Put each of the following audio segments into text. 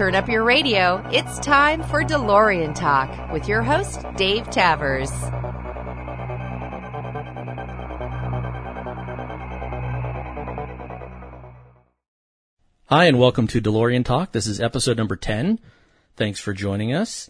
turn up your radio. It's time for DeLorean Talk with your host, Dave Tavers. Hi, and welcome to DeLorean Talk. This is episode number 10. Thanks for joining us.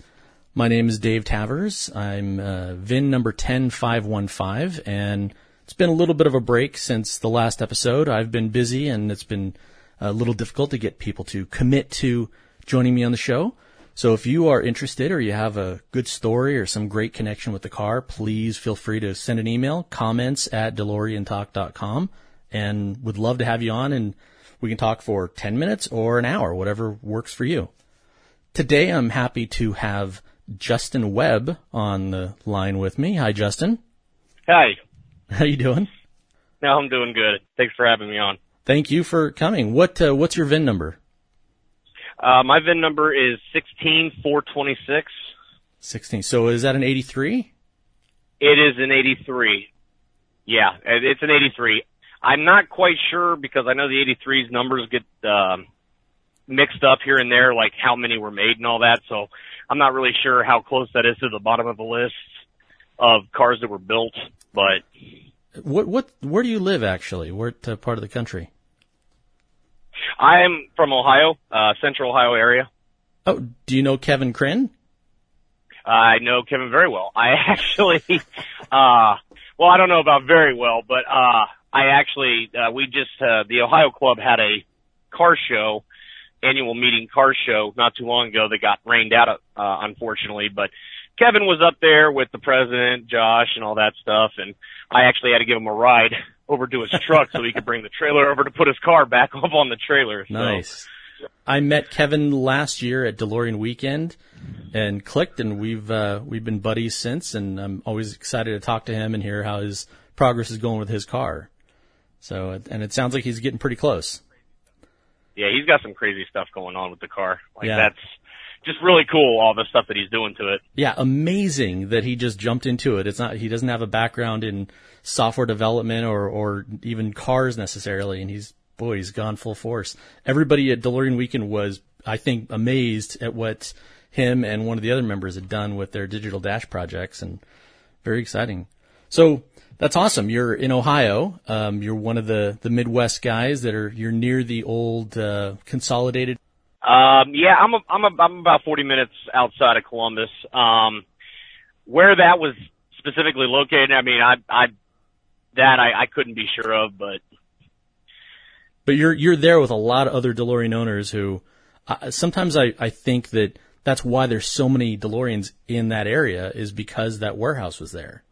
My name is Dave Tavers. I'm uh, VIN number 10515, and it's been a little bit of a break since the last episode. I've been busy, and it's been a little difficult to get people to commit to joining me on the show. So if you are interested or you have a good story or some great connection with the car, please feel free to send an email, comments at DeLoreanTalk.com, and would love to have you on and we can talk for 10 minutes or an hour, whatever works for you. Today I'm happy to have Justin Webb on the line with me. Hi, Justin. Hi. How you doing? No, I'm doing good. Thanks for having me on. Thank you for coming. What uh, what's your VIN number? Uh, my VIN number is sixteen four twenty six. 16. So is that an 83? It is an 83. Yeah, it's an 83. I'm not quite sure because I know the 83's numbers get um, mixed up here and there, like how many were made and all that. So I'm not really sure how close that is to the bottom of the list of cars that were built. But What what where do you live actually? What uh, part of the country? I'm from Ohio, uh, Central Ohio area. Oh, do you know Kevin Crin? I know Kevin very well. I actually, uh, well, I don't know about very well, but, uh, I actually, uh, we just, uh, the Ohio Club had a car show, annual meeting car show not too long ago that got rained out, uh, unfortunately, but Kevin was up there with the president, Josh, and all that stuff, and I actually had to give him a ride over to his truck so he could bring the trailer over to put his car back up on the trailer. So, Nice. I met Kevin last year at DeLorean Weekend and clicked and we've uh, we've been buddies since and I'm always excited to talk to him and hear how his progress is going with his car. So and it sounds like he's getting pretty close. yeah, he's got some crazy stuff going on with the car. Like Yeah. that's just really cool, all the stuff that he's doing to it. Yeah, amazing that he just jumped into it. It's not he doesn't have a background in software development or or even cars necessarily, and he's boy he's gone full force. Everybody at DeLorean Weekend was I think amazed at what him and one of the other members had done with their digital dash projects, and very exciting. So that's awesome. You're in Ohio. Um, you're one of the the Midwest guys that are you're near the old uh, consolidated. Um, yeah, I'm a, I'm a, I'm about 40 minutes outside of Columbus. Um, where that was specifically located, I mean, I, I, that I, I couldn't be sure of, but But you're you're there with a lot of other DeLorean owners who uh, sometimes I, I think that that's why there's so many DeLoreans in that area is because that warehouse was there.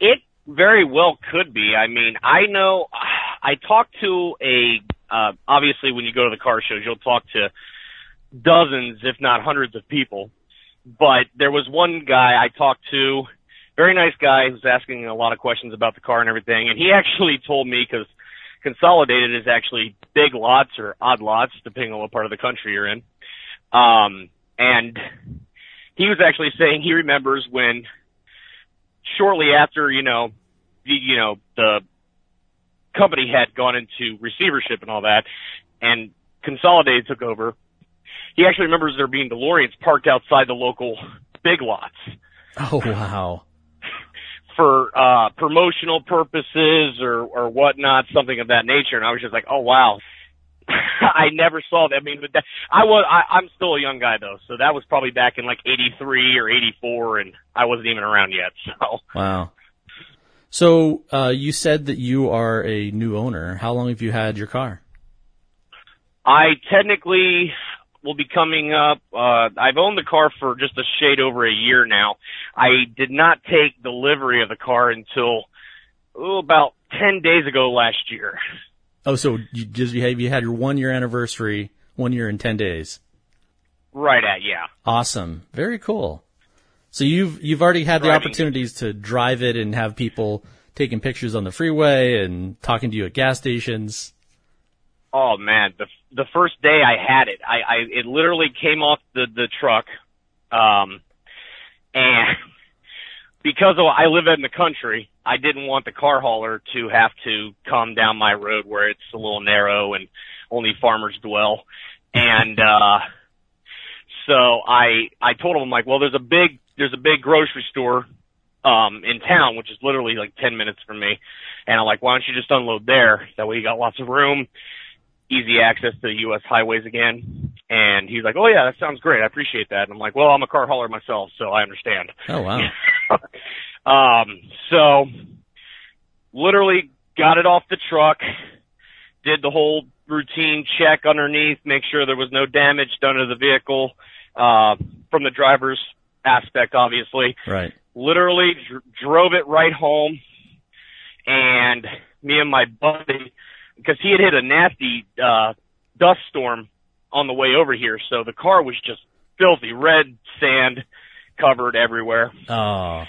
it very well could be. I mean, I know, I talked to a, uh, obviously when you go to the car shows, you'll talk to dozens, if not hundreds of people. But there was one guy I talked to, very nice guy who's asking a lot of questions about the car and everything. And he actually told me, cause consolidated is actually big lots or odd lots, depending on what part of the country you're in. Um, and he was actually saying he remembers when shortly after, you know, the, you know, the company had gone into receivership and all that and Consolidated took over. He actually remembers there being DeLoreans parked outside the local big lots Oh wow. for, uh, promotional purposes or, or whatnot, something of that nature. And I was just like, oh wow. I never saw that. I mean, but that, I was, I, I'm still a young guy though, so that was probably back in like 83 or 84 and I wasn't even around yet, so. Wow. So uh, you said that you are a new owner. How long have you had your car? I technically will be coming up. Uh, I've owned the car for just a shade over a year now. I did not take delivery of the car until oh, about ten days ago last year. Oh, so you just you had, you had your one year anniversary, one year and ten days. Right at yeah. Awesome. Very cool. So you've you've already had the opportunities to drive it and have people taking pictures on the freeway and talking to you at gas stations. Oh man, the the first day I had it, I, I it literally came off the the truck, um, and because of, I live in the country, I didn't want the car hauler to have to come down my road where it's a little narrow and only farmers dwell. and uh, so I I told him I'm like, well, there's a big there's a big grocery store um in town, which is literally like ten minutes from me, and I'm like, why don't you just unload there? That way you got lots of room, easy access to the U.S. highways again. And he's like, oh yeah, that sounds great. I appreciate that. And I'm like, well, I'm a car hauler myself, so I understand. Oh wow. um, so literally got it off the truck, did the whole routine check underneath, make sure there was no damage done to the vehicle, uh, from the driver's aspect, obviously. Right. Literally dr- drove it right home and me and my buddy, because he had hit a nasty, uh, dust storm on the way over here. So the car was just filthy, red sand covered everywhere. Oh.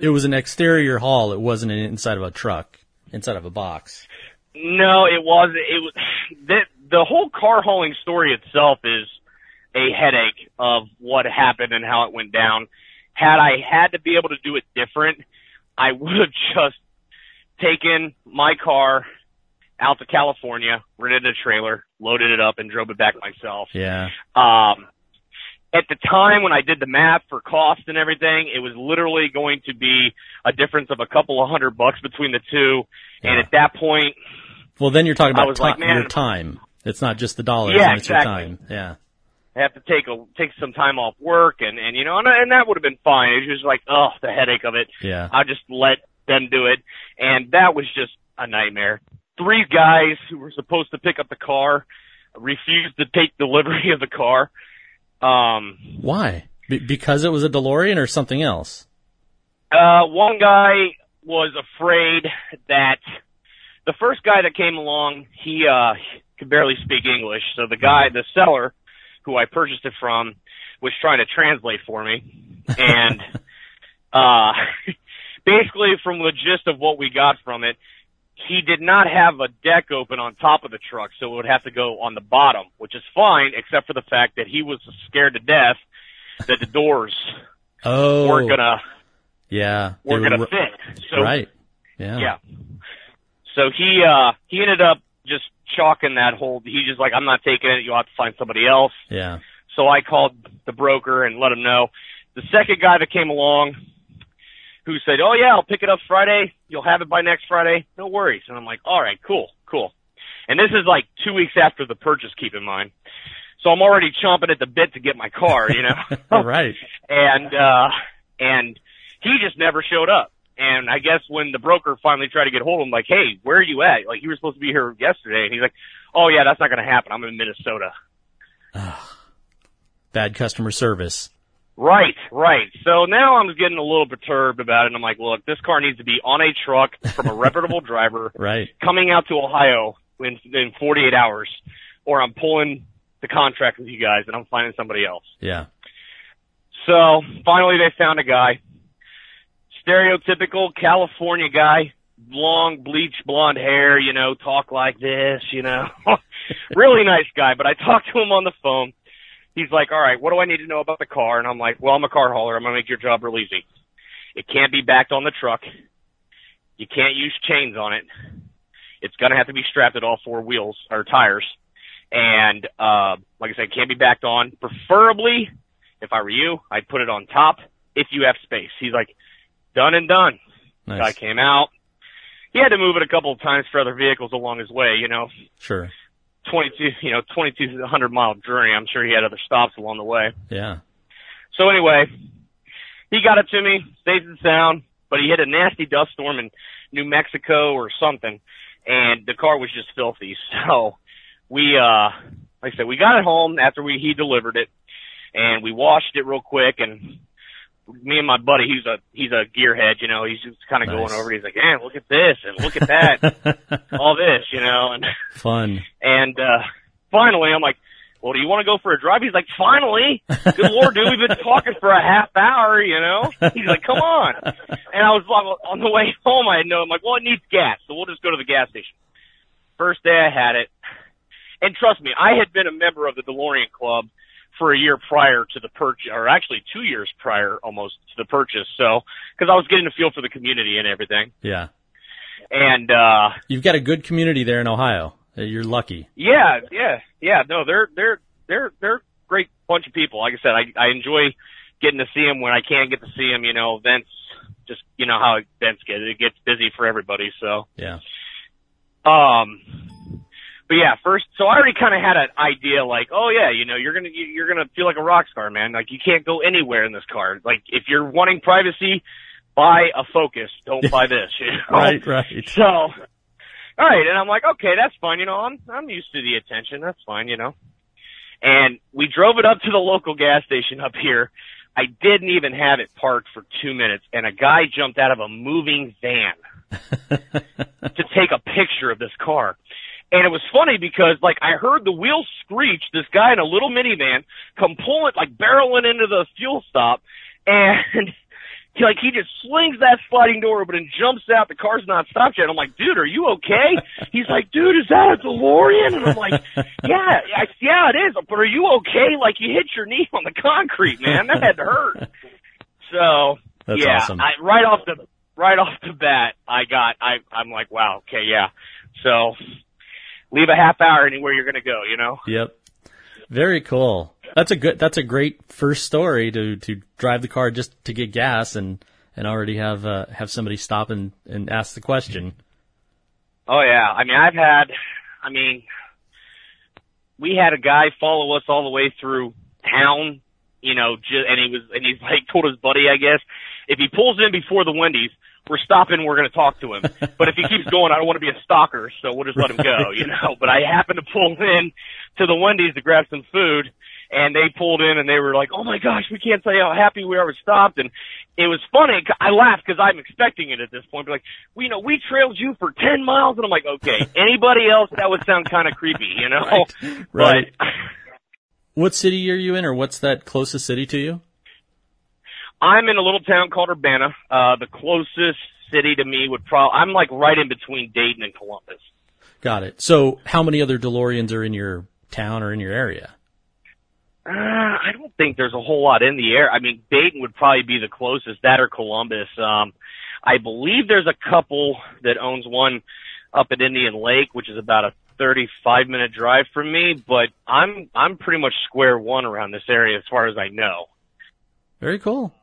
It was an exterior haul. It wasn't an inside of a truck, inside of a box. No, it wasn't. It was the the whole car hauling story itself is a headache of what happened and how it went down. Had I had to be able to do it different, I would have just taken my car out to California, rented a trailer, loaded it up, and drove it back myself. Yeah. Um, at the time when I did the math for cost and everything, it was literally going to be a difference of a couple of hundred bucks between the two. And at that point, Well, then you're talking about was like, your time. It's not just the dollars. Yeah, it's your exactly. time. Yeah. Have to take a take some time off work and and you know and, and that would have been fine. It was just like oh the headache of it. Yeah. I just let them do it, and that was just a nightmare. Three guys who were supposed to pick up the car refused to take delivery of the car. Um, Why? Be- because it was a DeLorean or something else? Uh, one guy was afraid that the first guy that came along, he, uh, could barely speak English. So the guy, the seller who I purchased it from was trying to translate for me. And, uh, basically from the gist of what we got from it, he did not have a deck open on top of the truck, so it would have to go on the bottom, which is fine, except for the fact that he was scared to death that the doors Oh. weren't gonna, Yeah. weren't were gonna fit. So right. Yeah. yeah. So he uh he ended up just chalking that whole he just like I'm not taking it, you'll have to find somebody else. Yeah. So I called the broker and let him know. The second guy that came along who said, "Oh yeah, I'll pick it up Friday. You'll have it by next Friday. No worries." And I'm like, "All right, cool, cool." And this is like 2 weeks after the purchase, keep in mind. So I'm already chomping at the bit to get my car, you know. right. and uh and he just never showed up. And I guess when the broker finally tried to get hold of him, like, hey, where are you at? Like, you were supposed to be here yesterday. And he's like, oh yeah, that's not going to happen. I'm in Minnesota. Bad customer service. Right, right. So now I'm getting a little perturbed about it. And I'm like, look, this car needs to be on a truck from a reputable driver Right. coming out to Ohio in, in 48 hours, or I'm pulling the contract with you guys and I'm finding somebody else. Yeah. So finally they found a guy. Stereotypical California guy, long bleached blonde hair, you know, talk like this, you know. really nice guy, but I talked to him on the phone. He's like, all right, what do I need to know about the car? And I'm like, well, I'm a car hauler. I'm going to make your job real easy. It can't be backed on the truck. You can't use chains on it. It's going to have to be strapped at all four wheels or tires. And, uh, like I said, can't be backed on. Preferably, if I were you, I'd put it on top if you have space. He's like, done and done. Guy came out. He had to move it a couple of times for other vehicles along his way, you know, Sure. 22, you know, 2200 mile journey. I'm sure he had other stops along the way. Yeah. So anyway, he got it to me, safe and sound, but he hit a nasty dust storm in New Mexico or something, and the car was just filthy. So we, uh, like I said, we got it home after we, he delivered it, and we washed it real quick, and me and my buddy, he's a, he's a gearhead, you know, he's just kind of Nice. going over, he's like, man, look at this, and look at that, all this, you know, and, Fun. and, uh, finally I'm like, well, do you want to go for a drive? He's like, finally, good lord, dude, we've been talking for a half hour, you know? He's like, come on. And I was like, on the way home, I know, I'm like, well, it needs gas, so we'll just go to the gas station. First day I had it. And trust me, I had been a member of the DeLorean Club for a year prior to the purchase, or actually two years prior almost to the purchase. So, cause I was getting a feel for the community and everything. Yeah. And, uh, You've got a good community there in Ohio. Uh, You're lucky. Yeah, yeah, yeah. No, they're they're they're they're a great bunch of people. Like I said, I I enjoy getting to see them when I can get to see them. You know, events just you know how events get. It gets busy for everybody. So, Yeah. um, but yeah, first, so I already kind of had an idea, like, oh yeah, you know, you're gonna you- you're gonna feel like a rock star, man. Like you can't go anywhere in this car. Like if you're wanting privacy, buy a Focus. Don't buy this. You know? Right, right. So, all right, and I'm like, okay, that's fine. You know, I'm I'm used to the attention. That's fine. You know. And we drove it up to the local gas station up here. I didn't even have it parked for two minutes, and a guy jumped out of a moving van to take a picture of this car. And it was funny because like I heard the wheels screech, this guy in a little minivan come pulling like barreling into the fuel stop and he like he just slings that sliding door open and jumps out. The car's not stopped yet. I'm like, dude, are you okay? He's like, dude, is that a DeLorean? And I'm like, yeah, I, yeah, it is. But are you okay? Like you hit your knee on the concrete, man. That had to hurt. So That's yeah, awesome. I, right off the right off the bat, I got I I'm like, wow, okay, yeah. So leave a half hour anywhere you're gonna go, you know. Yep. Very cool. That's a good. That's a great first story to to drive the car just to get gas and and already have uh, have somebody stop and and ask the question. Oh yeah, I mean I've had, I mean, we had a guy follow us all the way through town, you know, ju- and he was and he's like told his buddy, I guess, if he pulls in before the Wendy's, we're stopping, we're going to talk to him. But if he keeps going, I don't want to be a stalker, so we'll just let him go, you know. But I happened to pull in to the Wendy's to grab some food, and they pulled in and they were like, "Oh my gosh, we can't say how happy we are we stopped." And it was funny. I laughed because I'm expecting it at this point. But like, we you know, we trailed you for ten miles, and I'm like, okay, anybody else that would sound kind of creepy, you know? Right. But What city are you in, or what's that closest city to you? I'm in a little town called Urbana. Uh, the closest city to me would probably, I'm like right in between Dayton and Columbus. Got it. So, how many other DeLoreans are in your town or in your area? Uh, I don't think there's a whole lot in the air. I mean, Dayton would probably be the closest, that or Columbus. Um, I believe there's a couple that owns one up at Indian Lake, which is about a 35 minute drive from me, but I'm, I'm pretty much square one around this area as far as I know. Very cool.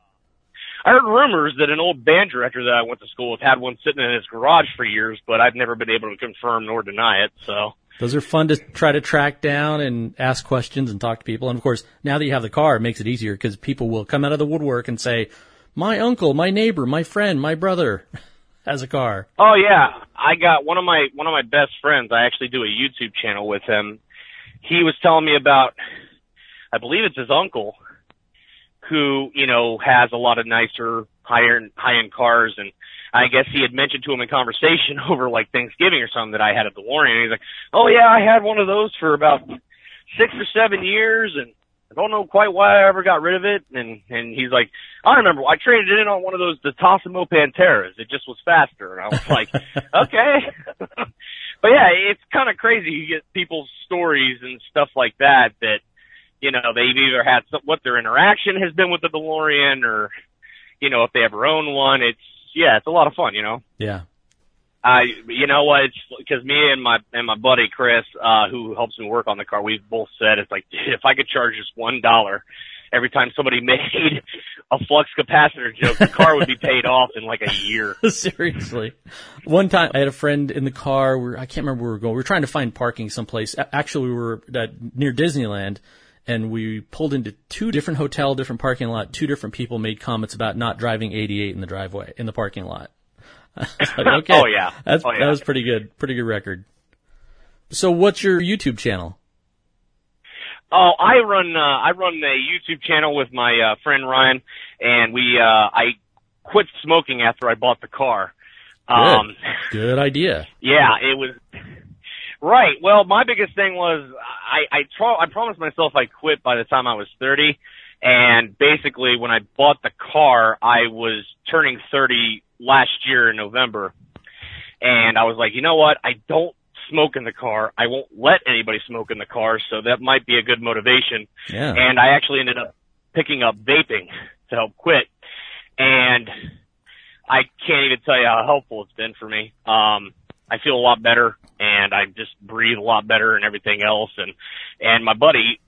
I heard rumors that an old band director that I went to school with had one sitting in his garage for years, but I've never been able to confirm nor deny it, so. Those are fun to try to track down and ask questions and talk to people. And of course, now that you have the car, it makes it easier because people will come out of the woodwork and say, "My uncle, my neighbor, my friend, my brother has a car." Oh yeah, I got one of my one of my best friends. I actually do a YouTube channel with him. He was telling me about, I believe it's his uncle, who you know has a lot of nicer, higher high end cars, and I guess he had mentioned to him in conversation over like Thanksgiving or something that I had a DeLorean. And he's like, "Oh yeah, I had one of those for about six or seven years, and I don't know quite why I ever got rid of it." And and he's like, "I remember I traded it in on one of those De Tomaso Panteras. It just was faster." And I was like, "Okay." but yeah, it's kind of crazy. You get people's stories and stuff like that that you know they've either had some, what their interaction has been with the DeLorean, or you know if they ever own one. It's yeah, it's a lot of fun. You know. Yeah. I, you know what? It's because me and my and my buddy Chris, uh, who helps me work on the car, we've both said it's like if I could charge just one dollar every time somebody made a flux capacitor joke, the car would be paid off in like a year. Seriously. One time I had a friend in the car. Where, I can't remember where we were going. We were trying to find parking someplace. Actually, we were uh, near Disneyland and we pulled into two different hotel, different parking lot. Two different people made comments about not driving 88 in the driveway, in the parking lot. Like, okay. Oh, yeah. That's, Oh, yeah. That was pretty good. Pretty good record. So what's your YouTube channel? Oh, I run uh, I run a YouTube channel with my uh, friend Ryan, and we uh, I quit smoking after I bought the car. Um, Good idea. Yeah, it was right. Well, my biggest thing was I I, tro- I promised myself I'd quit by the time I was 30, and basically when I bought the car, I was turning 30 last year in November, and I was like, you know what? I don't smoke in the car. I won't let anybody smoke in the car, so that might be a good motivation. Yeah. And I actually ended up picking up vaping to help quit, and I can't even tell you how helpful it's been for me. Um, I feel a lot better and I just breathe a lot better and everything else. And, and my buddy,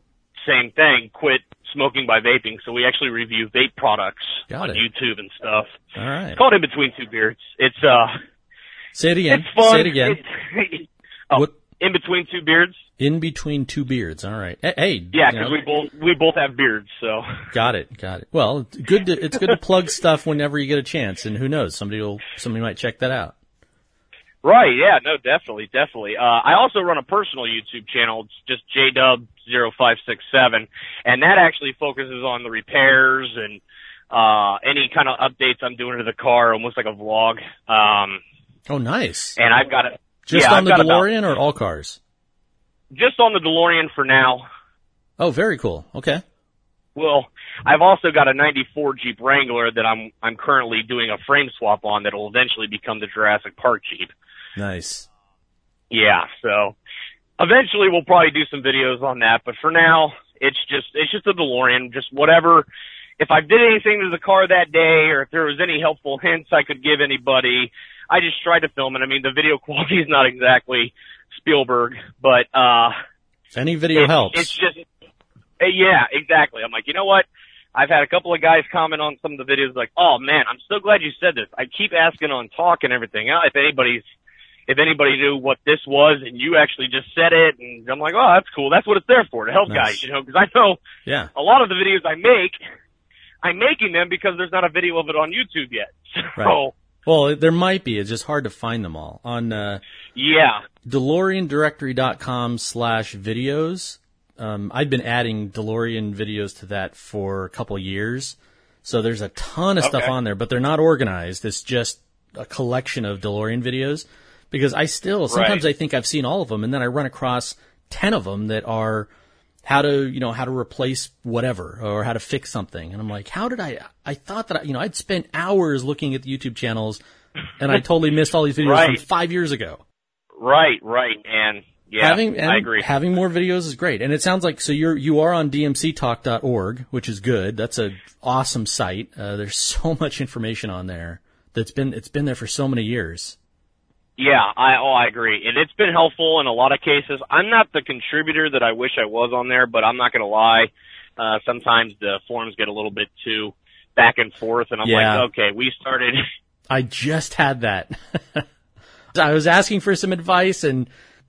same thing, quit smoking by vaping. So we actually review vape products Got on it. YouTube and stuff. All right. It's called In Between Two Beards. It's, uh, Say it again. it's fun. Say it again. It- oh, What- In Between Two Beards. In between two beards. All right. Hey, Yeah, because we both, we both have beards, so. got it. Got it. Well, it's good to it's good to plug stuff whenever you get a chance, and who knows, somebody will somebody might check that out. Right, yeah, no, definitely, definitely. Uh, I also run a personal YouTube channel. It's just JDub0567, and that actually focuses on the repairs and, uh, any kind of updates I'm doing to the car, almost like a vlog. Um, Oh, nice. and I've got it. Just yeah, on I've the got about- DeLorean or all cars? just on the DeLorean for now. Oh, very cool. Okay. Well, I've also got a 94 Jeep Wrangler that I'm, I'm currently doing a frame swap on that will eventually become the Jurassic Park Jeep. Nice. Yeah, so eventually we'll probably do some videos on that, but for now, it's just it's just a DeLorean, just whatever. If I did anything to the car that day, or if there was any helpful hints I could give anybody, I just tried to film it. I mean, the video quality is not exactly Spielberg, but uh, Any video it's, helps. It's just, uh, yeah, exactly. I'm like, you know what? I've had a couple of guys comment on some of the videos, like, oh man, I'm so glad you said this. I keep asking on talk and everything. If anybody's, if anybody knew what this was, and you actually just said it, and I'm like, oh, that's cool. That's what it's there for to help Nice. guys, you know, because I know yeah. a lot of the videos I make, I'm making them because there's not a video of it on YouTube yet. So, Right. Well, there might be. It's just hard to find them all on uh, yeah, DeLoreanDirectory.com slash videos. Um, I've been adding DeLorean videos to that for a couple years. So there's a ton of stuff on there, but they're not organized. It's just a collection of DeLorean videos because I still, sometimes Right. I think I've seen all of them and then I run across 10 of them that are how to, you know, how to replace whatever or how to fix something. And I'm like, how did I, I thought that, I, you know, I'd spent hours looking at the YouTube channels and I totally missed all these videos Right. from five years ago right, right, and yeah, having and I agree. having more videos is great and it sounds like so you're you are on dmctalk.org which is good that's a awesome site uh, there's so much information on there that's been it's been there for so many years Yeah, I oh I agree. And it's been helpful in a lot of cases. I'm not the contributor that I wish I was on there, but I'm not gonna lie. Uh sometimes the forums get a little bit too back and forth and I'm Yeah. like, okay, we started i just had that i was asking for some advice and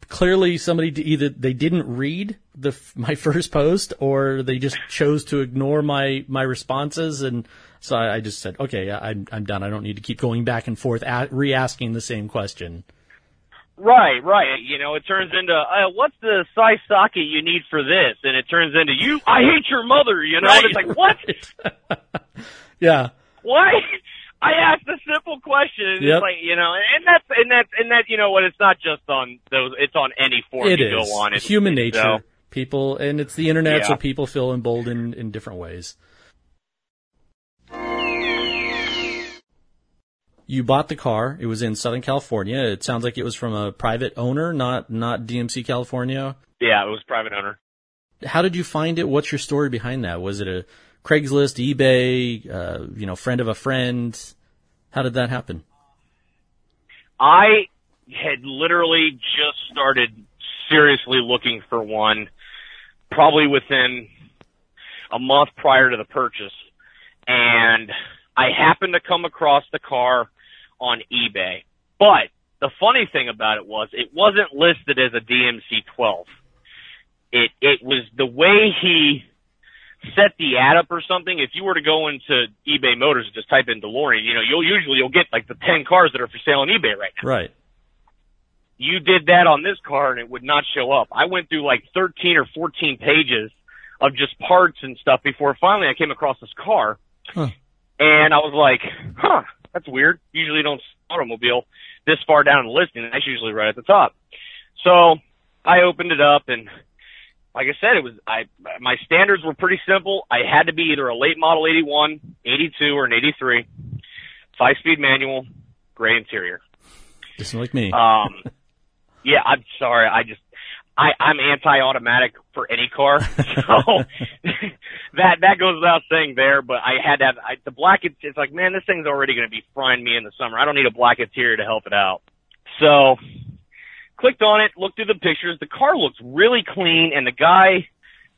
clearly somebody either they didn't read the my first post or they just chose to ignore my my responses and so I, I just said okay I'm I'm done I don't need to keep going back and forth a- re-asking the same question Right, right. You know, it turns into uh, what's the size socket you need for this, and it turns into you. I hate your mother. You know, and it's like what? yeah Why? I asked a simple question. And Yep. It's like you know, and that's and that's and that you know what? It's not just on those. It's on any forum It you is go on. It's, human nature. so- People, and it's the internet, so people feel emboldened in different ways. You bought the car. It was in Southern California. It sounds like it was from a private owner, not not DMC California. yeah, it was private owner. How did you find it? What's your story behind that? Was it a Craigslist, eBay, uh, you know, friend of a friend? How did that happen? I had literally just started seriously looking for one probably within a month prior to the purchase. And I happened to come across the car on eBay. But the funny thing about it was it wasn't listed as a DMC 12. It, it was the way he set the ad up or something. If you were to go into eBay Motors and just type in DeLorean, you know, you'll usually, you'll get like the 10 cars that are for sale on eBay right now Right. you did that on this car and it would not show up. I went through like 13 or 14 pages of just parts and stuff before finally I came across this car. Huh. And I was like, huh, that's weird. Usually don't automobile this far down the listing. That's usually right at the top. So I opened it up and like I said, it was, I, my standards were pretty simple. I had to be either a late model 81, 82, or an 83, five speed manual, gray interior. Just like me. Um, yeah, I'm sorry. I just, I, I'm anti-automatic for any car, so that that goes without saying there. But I had to have I, the black. It's, it's like, man, this thing's already going to be frying me in the summer. I don't need a black interior to help it out. So clicked on it, looked through the pictures. The car looked really clean, and the guy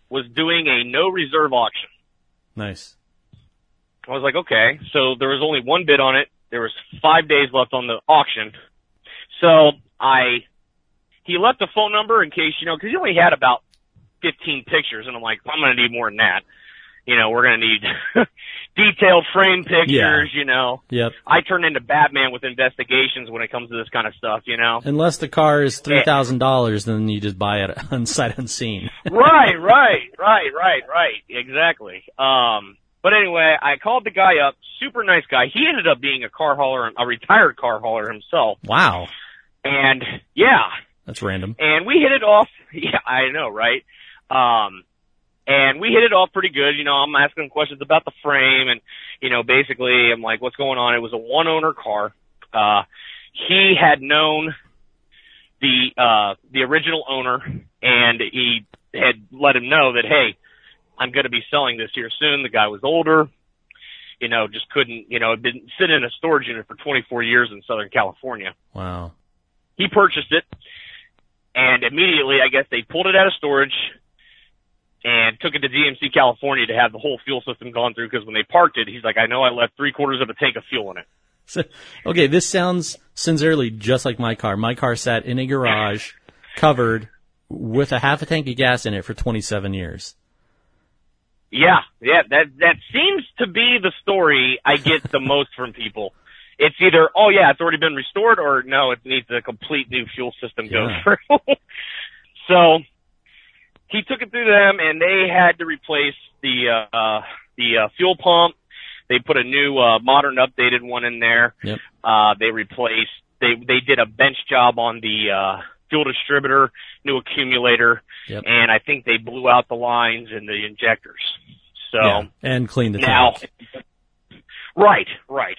was doing a no reserve auction. Nice. I was like, okay. So there was only one bid on it. There was five days left on the auction. So I, he left a phone number in case, you know, cause he only had about 15 pictures and I'm like, I'm going to need more than that. You know, we're going to need detailed frame pictures, you know. Yep. I turn into Batman with investigations when it comes to this kind of stuff, you know. Unless the car is three thousand dollars, then you just buy it on sight unseen. right, right, right, right, right. Exactly. Um, but anyway, I called the guy up. Super nice guy. He ended up being a car hauler, a retired car hauler himself. Wow, And yeah, that's random. and we hit it off. Yeah, I know, right? Um, and we hit it off pretty good. You know, I'm asking questions about the frame, and you know, basically, I'm like, "What's going on?" It was a one owner car. Uh, he had known the uh the original owner, and he had let him know that, hey, I'm going to be selling this here soon. The guy was older. You know, just couldn't, you know, been sitting in a storage unit for 24 years in Southern California Wow. he purchased it and immediately I guess they pulled it out of storage and took it to DMC California to have the whole fuel system gone through because when they parked it, he's like, I know I left three quarters of a tank of fuel in it. So, okay, this sounds sincerely just like my car. My car sat in a garage, covered with a half a tank of gas in it for 27 years. Yeah, yeah, that that seems to be the story I get the most from people. It's either, oh yeah, it's already been restored, or no, it needs a complete new fuel system go through. so he took it through them, and they had to replace the uh, uh the uh, fuel pump. They put a new uh, modern, updated one in there. Yep. Uh, they replaced. They they did a bench job on the uh, fuel distributor, new accumulator, Yep. and I think they blew out the lines and the injectors. So yeah. And clean the now, tank. right, right.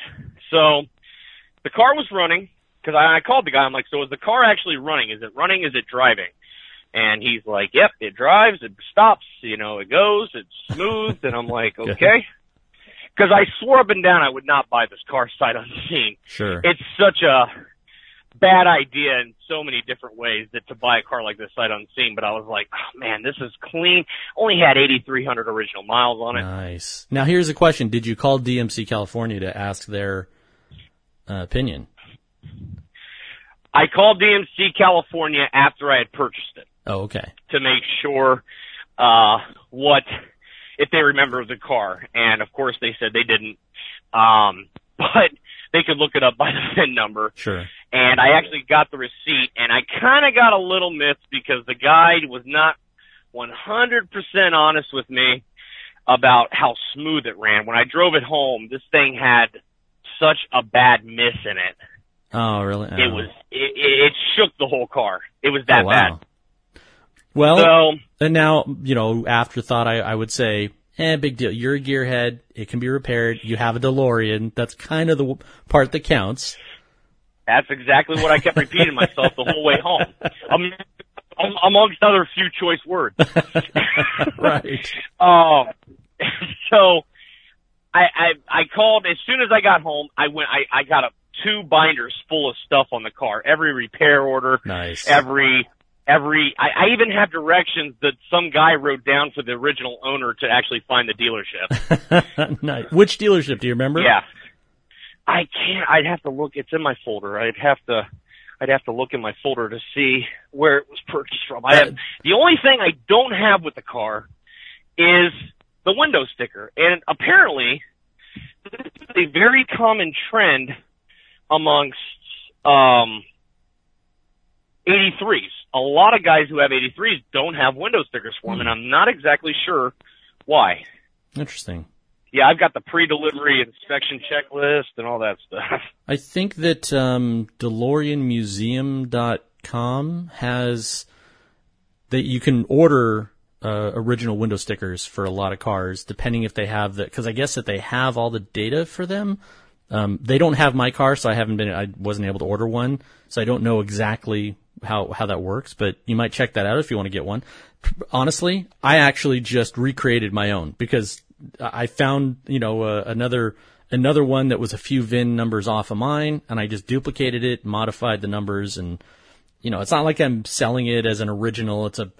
So the car was running because I, I called the guy. I'm like, so is the car actually running? Is it running? Is it driving? And he's like, yep, it drives, it stops, you know, it goes, it's smooth. and I'm like, okay. Because I swore up and down I would not buy this car sight unseen. Sure. It's such a bad idea in so many different ways that to buy a car like this sight unseen. But I was like, oh, man, this is clean. Only had 8,300 original miles on it. Nice. Now here's a question. Did you call DMC California to ask their uh, opinion? I called DMC California after I had purchased it Oh, okay. to make sure uh what if they remember the car and of course they said they didn't um but they could look it up by the VIN number Sure. and I actually got the receipt and I kind of got a little miffed because the guy was not 100% honest with me about how smooth it ran. When I drove it home, this thing had such a bad miss in it. Oh, really? It Oh. was it, it, it shook the whole car. It was that oh, wow. bad. Well, So and now, you know, afterthought, I, I would say, eh, big deal. You're a gearhead. It can be repaired. You have a DeLorean. That's kind of the part that counts. that's exactly what I kept repeating myself the whole way home. Um, um, amongst other few choice words. right. Um, so I, I I called as soon as I got home. I went. I I got a two binders full of stuff on the car. Every repair order. Nice. Every every. I, I even have directions that some guy wrote down for the original owner to actually find the dealership. nice. Which dealership do you remember? Yeah. I can't. I'd have to look. It's in my folder. I'd have to. I'd have to look in my folder to see where it was purchased from. I uh, have the only thing I don't have with the car is the window sticker, and apparently, this is a very common trend amongst um 83s. A lot of guys who have 83s don't have window stickers for them, and I'm not exactly sure why. Interesting. Yeah, I've got the pre-delivery inspection checklist and all that stuff. I think that um, DeLoreanMuseum.com has that you can order uh, original window stickers for a lot of cars, depending if they have the. Because I guess that they have all the data for them. Um, they don't have my car, so I haven't been. I wasn't able to order one, so I don't know exactly how how that works. But you might check that out if you want to get one. Honestly, I actually just recreated my own because I found you know uh, another another one that was a few VIN numbers off of mine, and I just duplicated it, modified the numbers, and you know, it's not like I'm selling it as an original. It's a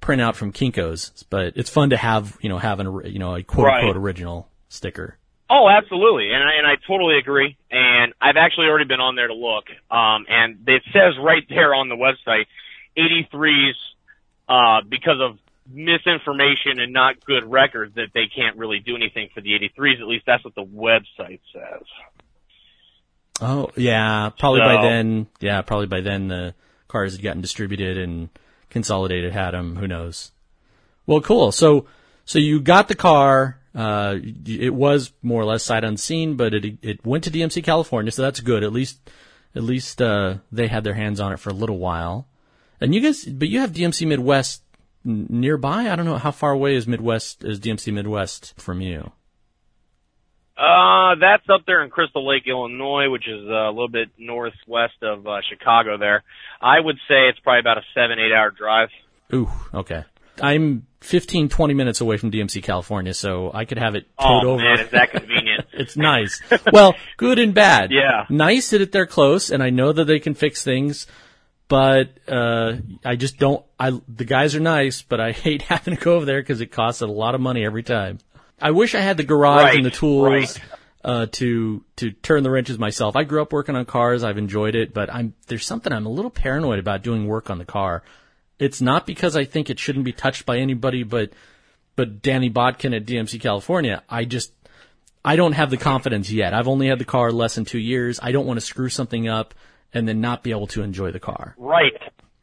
printout from Kinko's, but it's fun to have, you know, have an, you know, a quote Right. unquote original sticker. Oh, absolutely, and I and I totally agree. And I've actually already been on there to look, um, and it says right there on the website, 83s, uh, because of misinformation and not good records, that they can't really do anything for the 83s. At least that's what the website says. Oh, yeah, probably by then, yeah, probably by then the cars had gotten distributed and Consolidated had them. Who knows? Well, cool. So, so you got the car. Uh, it was more or less sight unseen, but it it went to DMC California, so that's good. At least, at least uh, they had their hands on it for a little while. And you guys, but you have DMC Midwest nearby. I don't know how far away is Midwest is DMC Midwest from you. Uh, that's up there in Crystal Lake, Illinois, which is uh, a little bit northwest of uh, Chicago. There, I would say it's probably about a seven, eight hour drive. Ooh, okay. I'm 15, 20 minutes away from DMC California, so I could have it towed Oh over. man, is that convenient? It's nice. well, good and bad. Yeah. Nice that they're close, and I know that they can fix things, but uh, I just don't. I the guys are nice, but I hate having to go over there because it costs a lot of money every time. I wish I had the garage Right, and the tools right. uh, to to turn the wrenches myself. I grew up working on cars. I've enjoyed it, but I'm there's something I'm a little paranoid about doing work on the car. It's not because I think it shouldn't be touched by anybody, but but Danny Bodkin at DMC California. I just I don't have the confidence yet. I've only had the car less than two years. I don't want to screw something up and then not be able to enjoy the car. Right.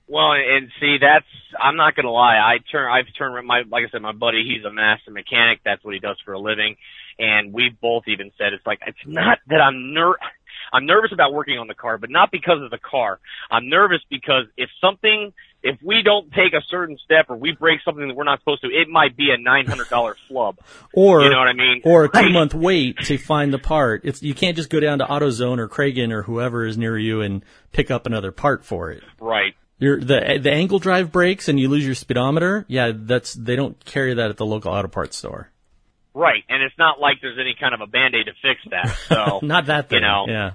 Well, and see, that's I'm not gonna lie. I turn, I've turned my, like I said, my buddy, he's a master mechanic. That's what he does for a living, and we've both even said it's like it's not that I'm ner, I'm nervous about working on the car, but not because of the car. I'm nervous because if something, if we don't take a certain step or we break something that we're not supposed to, it might be a nine hundred dollar flub. Or You know what I mean? or a two month wait to find the part. It's you can't just go down to AutoZone or Kragen or whoever is near you and pick up another part for it. Right. Your the the angle drive breaks and you lose your speedometer. Yeah, that's they don't carry that at the local auto parts store. Right. And it's not like there's any kind of a band aid to fix that. So Not that thing. You know. yeah.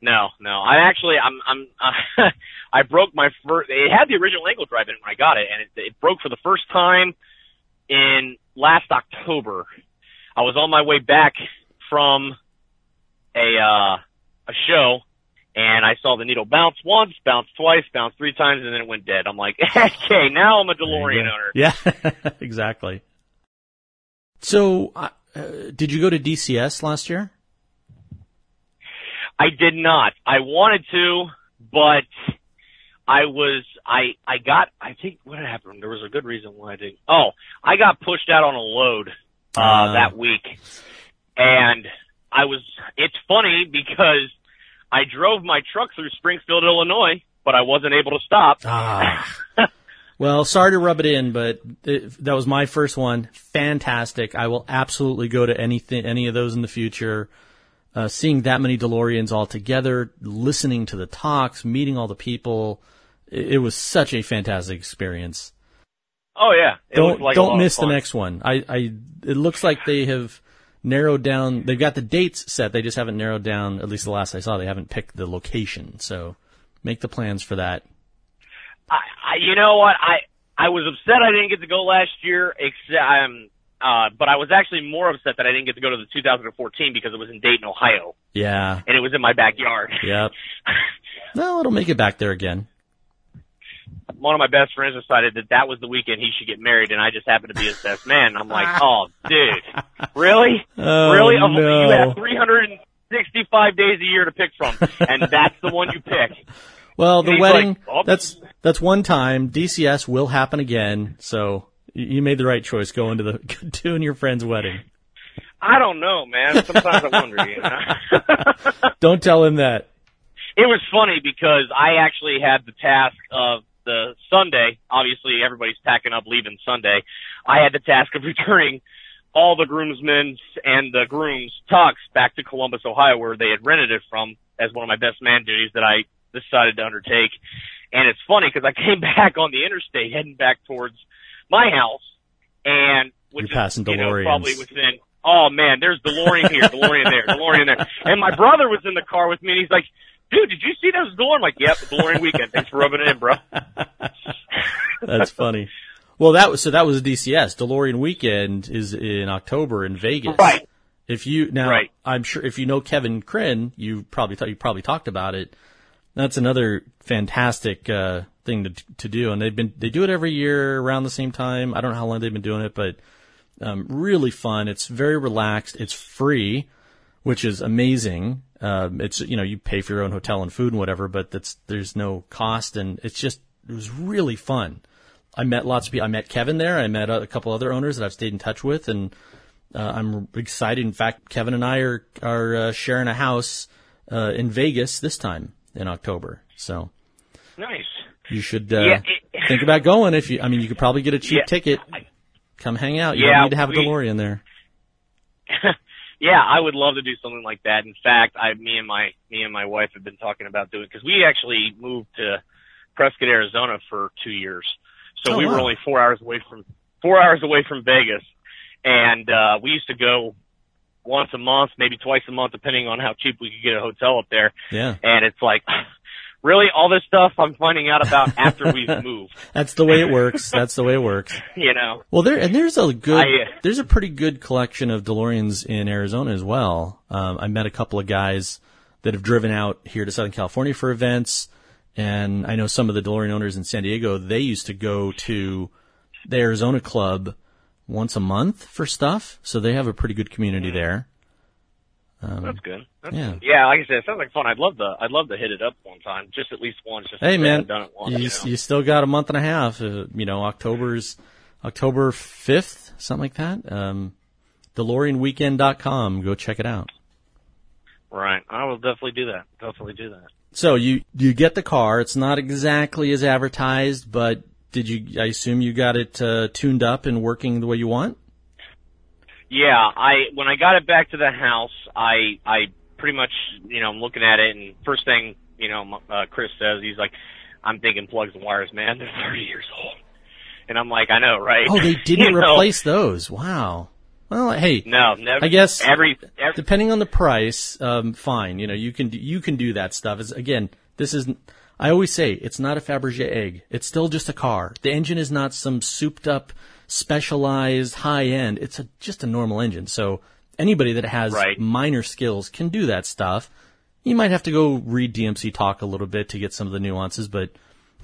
No, no. I actually, I'm, I'm, uh, I broke my first. It had the original angle drive in it when I got it, and it, it broke for the first time in last October. I was on my way back from a uh, a show, and I saw the needle bounce once, bounce twice, bounce three times, and then it went dead. I'm like, okay, now I'm a DeLorean owner. Yeah, exactly. So, uh, uh, did you go to DCS last year? I did not. I wanted to, but I was I I got I think what happened. There was a good reason why I didn't. Oh, I got pushed out on a load uh, Ah. that week, and I was. It's funny because I drove my truck through Springfield, Illinois, but I wasn't able to stop. Ah. well, sorry to rub it in, but it, that was my first one. Fantastic. I will absolutely go to anything, any of those in the future. Uh, seeing that many DeLoreans all together, listening to the talks, meeting all the people, it, it was such a fantastic experience. Oh yeah, it don't like don't miss the next one. I, I it looks like they have narrowed down. They've got the dates set. They just haven't narrowed down. At least the last I saw, they haven't picked the location. So make the plans for that. I, I, you know what? I I was upset I didn't get to go last year. Except, um, uh, but I was actually more upset that I didn't get to go to the 2014 because it was in Dayton, Ohio, Yeah. and it was in my backyard. Yep. No, it'll make it back there again. One of my best friends decided that that was the weekend he should get married, and I just happened to be his best man. I'm like, oh, dude, really, Oh, really? Of- no. You have 365 days a year to pick from, and that's the one you pick. Well, the wedding, like, "Oh." that's, that's one time. DCS will happen again. So you made the right choice going to the, doing your friend's wedding. I don't know, man. Sometimes I wonder. You know? Don't tell him that. it was funny because I actually had the task of the Sunday. Obviously, everybody's packing up, leaving Sunday. I had the task of returning all the groomsmen and the grooms' tux back to Columbus, Ohio, where they had rented it from, as one of my best man duties that I decided to undertake. And it's funny because I came back on the interstate, heading back towards my house, and which You're passing is you know DeLoreans. probably within oh man, there's DeLorean here, DeLorean there, DeLorean there. And my brother was in the car with me and he's like, dude, did you see those DeLorean? I'm like, yep, DeLorean weekend. Thanks for rubbing it in, bro. That's funny. Well, that was so that was a DCS. DeLorean weekend is in October in Vegas. Right. If you now, Right. I'm sure if you know Kevin Crin, you probably thought you probably talked about it. That's another fantastic uh, thing to to do, and they've been they do it every year around the same time. I don't know how long they've been doing it, but um, really fun. It's very relaxed. It's free, which is amazing. Um, it's you know you pay for your own hotel and food and whatever, but that's there's no cost, and it's just it was really fun. I met lots of people. I met Kevin there. I met a couple other owners that I've stayed in touch with, and uh, I'm excited. In fact, Kevin and I are are uh, sharing a house uh, in Vegas this time in October. So Nice. you should uh, Yeah, it- think about going. If you, I mean, you could probably get a cheap Yeah. ticket. Come hang out. You Yeah, don't need to have a DeLorean there. yeah, I would love to do something like that. In fact, I, me and my, me and my wife have been talking about doing, cause we actually moved to Prescott, Arizona for two years. So Oh, we were only four hours away from, four hours away from Vegas. And, uh, we used to go once a month, maybe twice a month, depending on how cheap we could get a hotel up there. Yeah, And it's like, really all this stuff I'm finding out about after we've moved, that's the way it works. That's the way it works. you know? Well, there and there's a good, I, uh, there's a pretty good collection of DeLoreans in Arizona as well. Um, I met a couple of guys that have driven out here to Southern California for events, and I know some of the DeLorean owners in San Diego. They used to go to the Arizona Club once a month for stuff, so they have a pretty good community there. Um, That's good. That's Yeah. good. Yeah, like I said, it sounds like fun. I'd love to. I'd love to hit it up one time, just at least once. Just Hey say man, done it once. you, You, know? you still got a month and a half. Uh, you know, October's October fifth, something like that. Um, DeLoreanWeekend.com. Go check it out. Right. I will definitely do that. Definitely do that. So you you get the car. It's not exactly as advertised, but did you? I assume you got it uh, tuned up and working the way you want. Yeah, I when I got it back to the house, I I pretty much you know I'm looking at it, and first thing you know uh, Chris says he's like, I'm thinking plugs and wires, man. They're 30 years old, and I'm like, I know, right? Oh, they didn't You know? replace those. Wow. Well, hey, No, never. I guess every, every depending on the price, um, fine. You know, you can do, you can do that stuff. It's, again, this is. I always say it's not a Fabergé egg. It's still just a car. The engine is not some souped up, specialized high end. It's a, just a normal engine. So anybody that has Right. minor skills can do that stuff. You might have to go read DMCTalk a little bit to get some of the nuances, but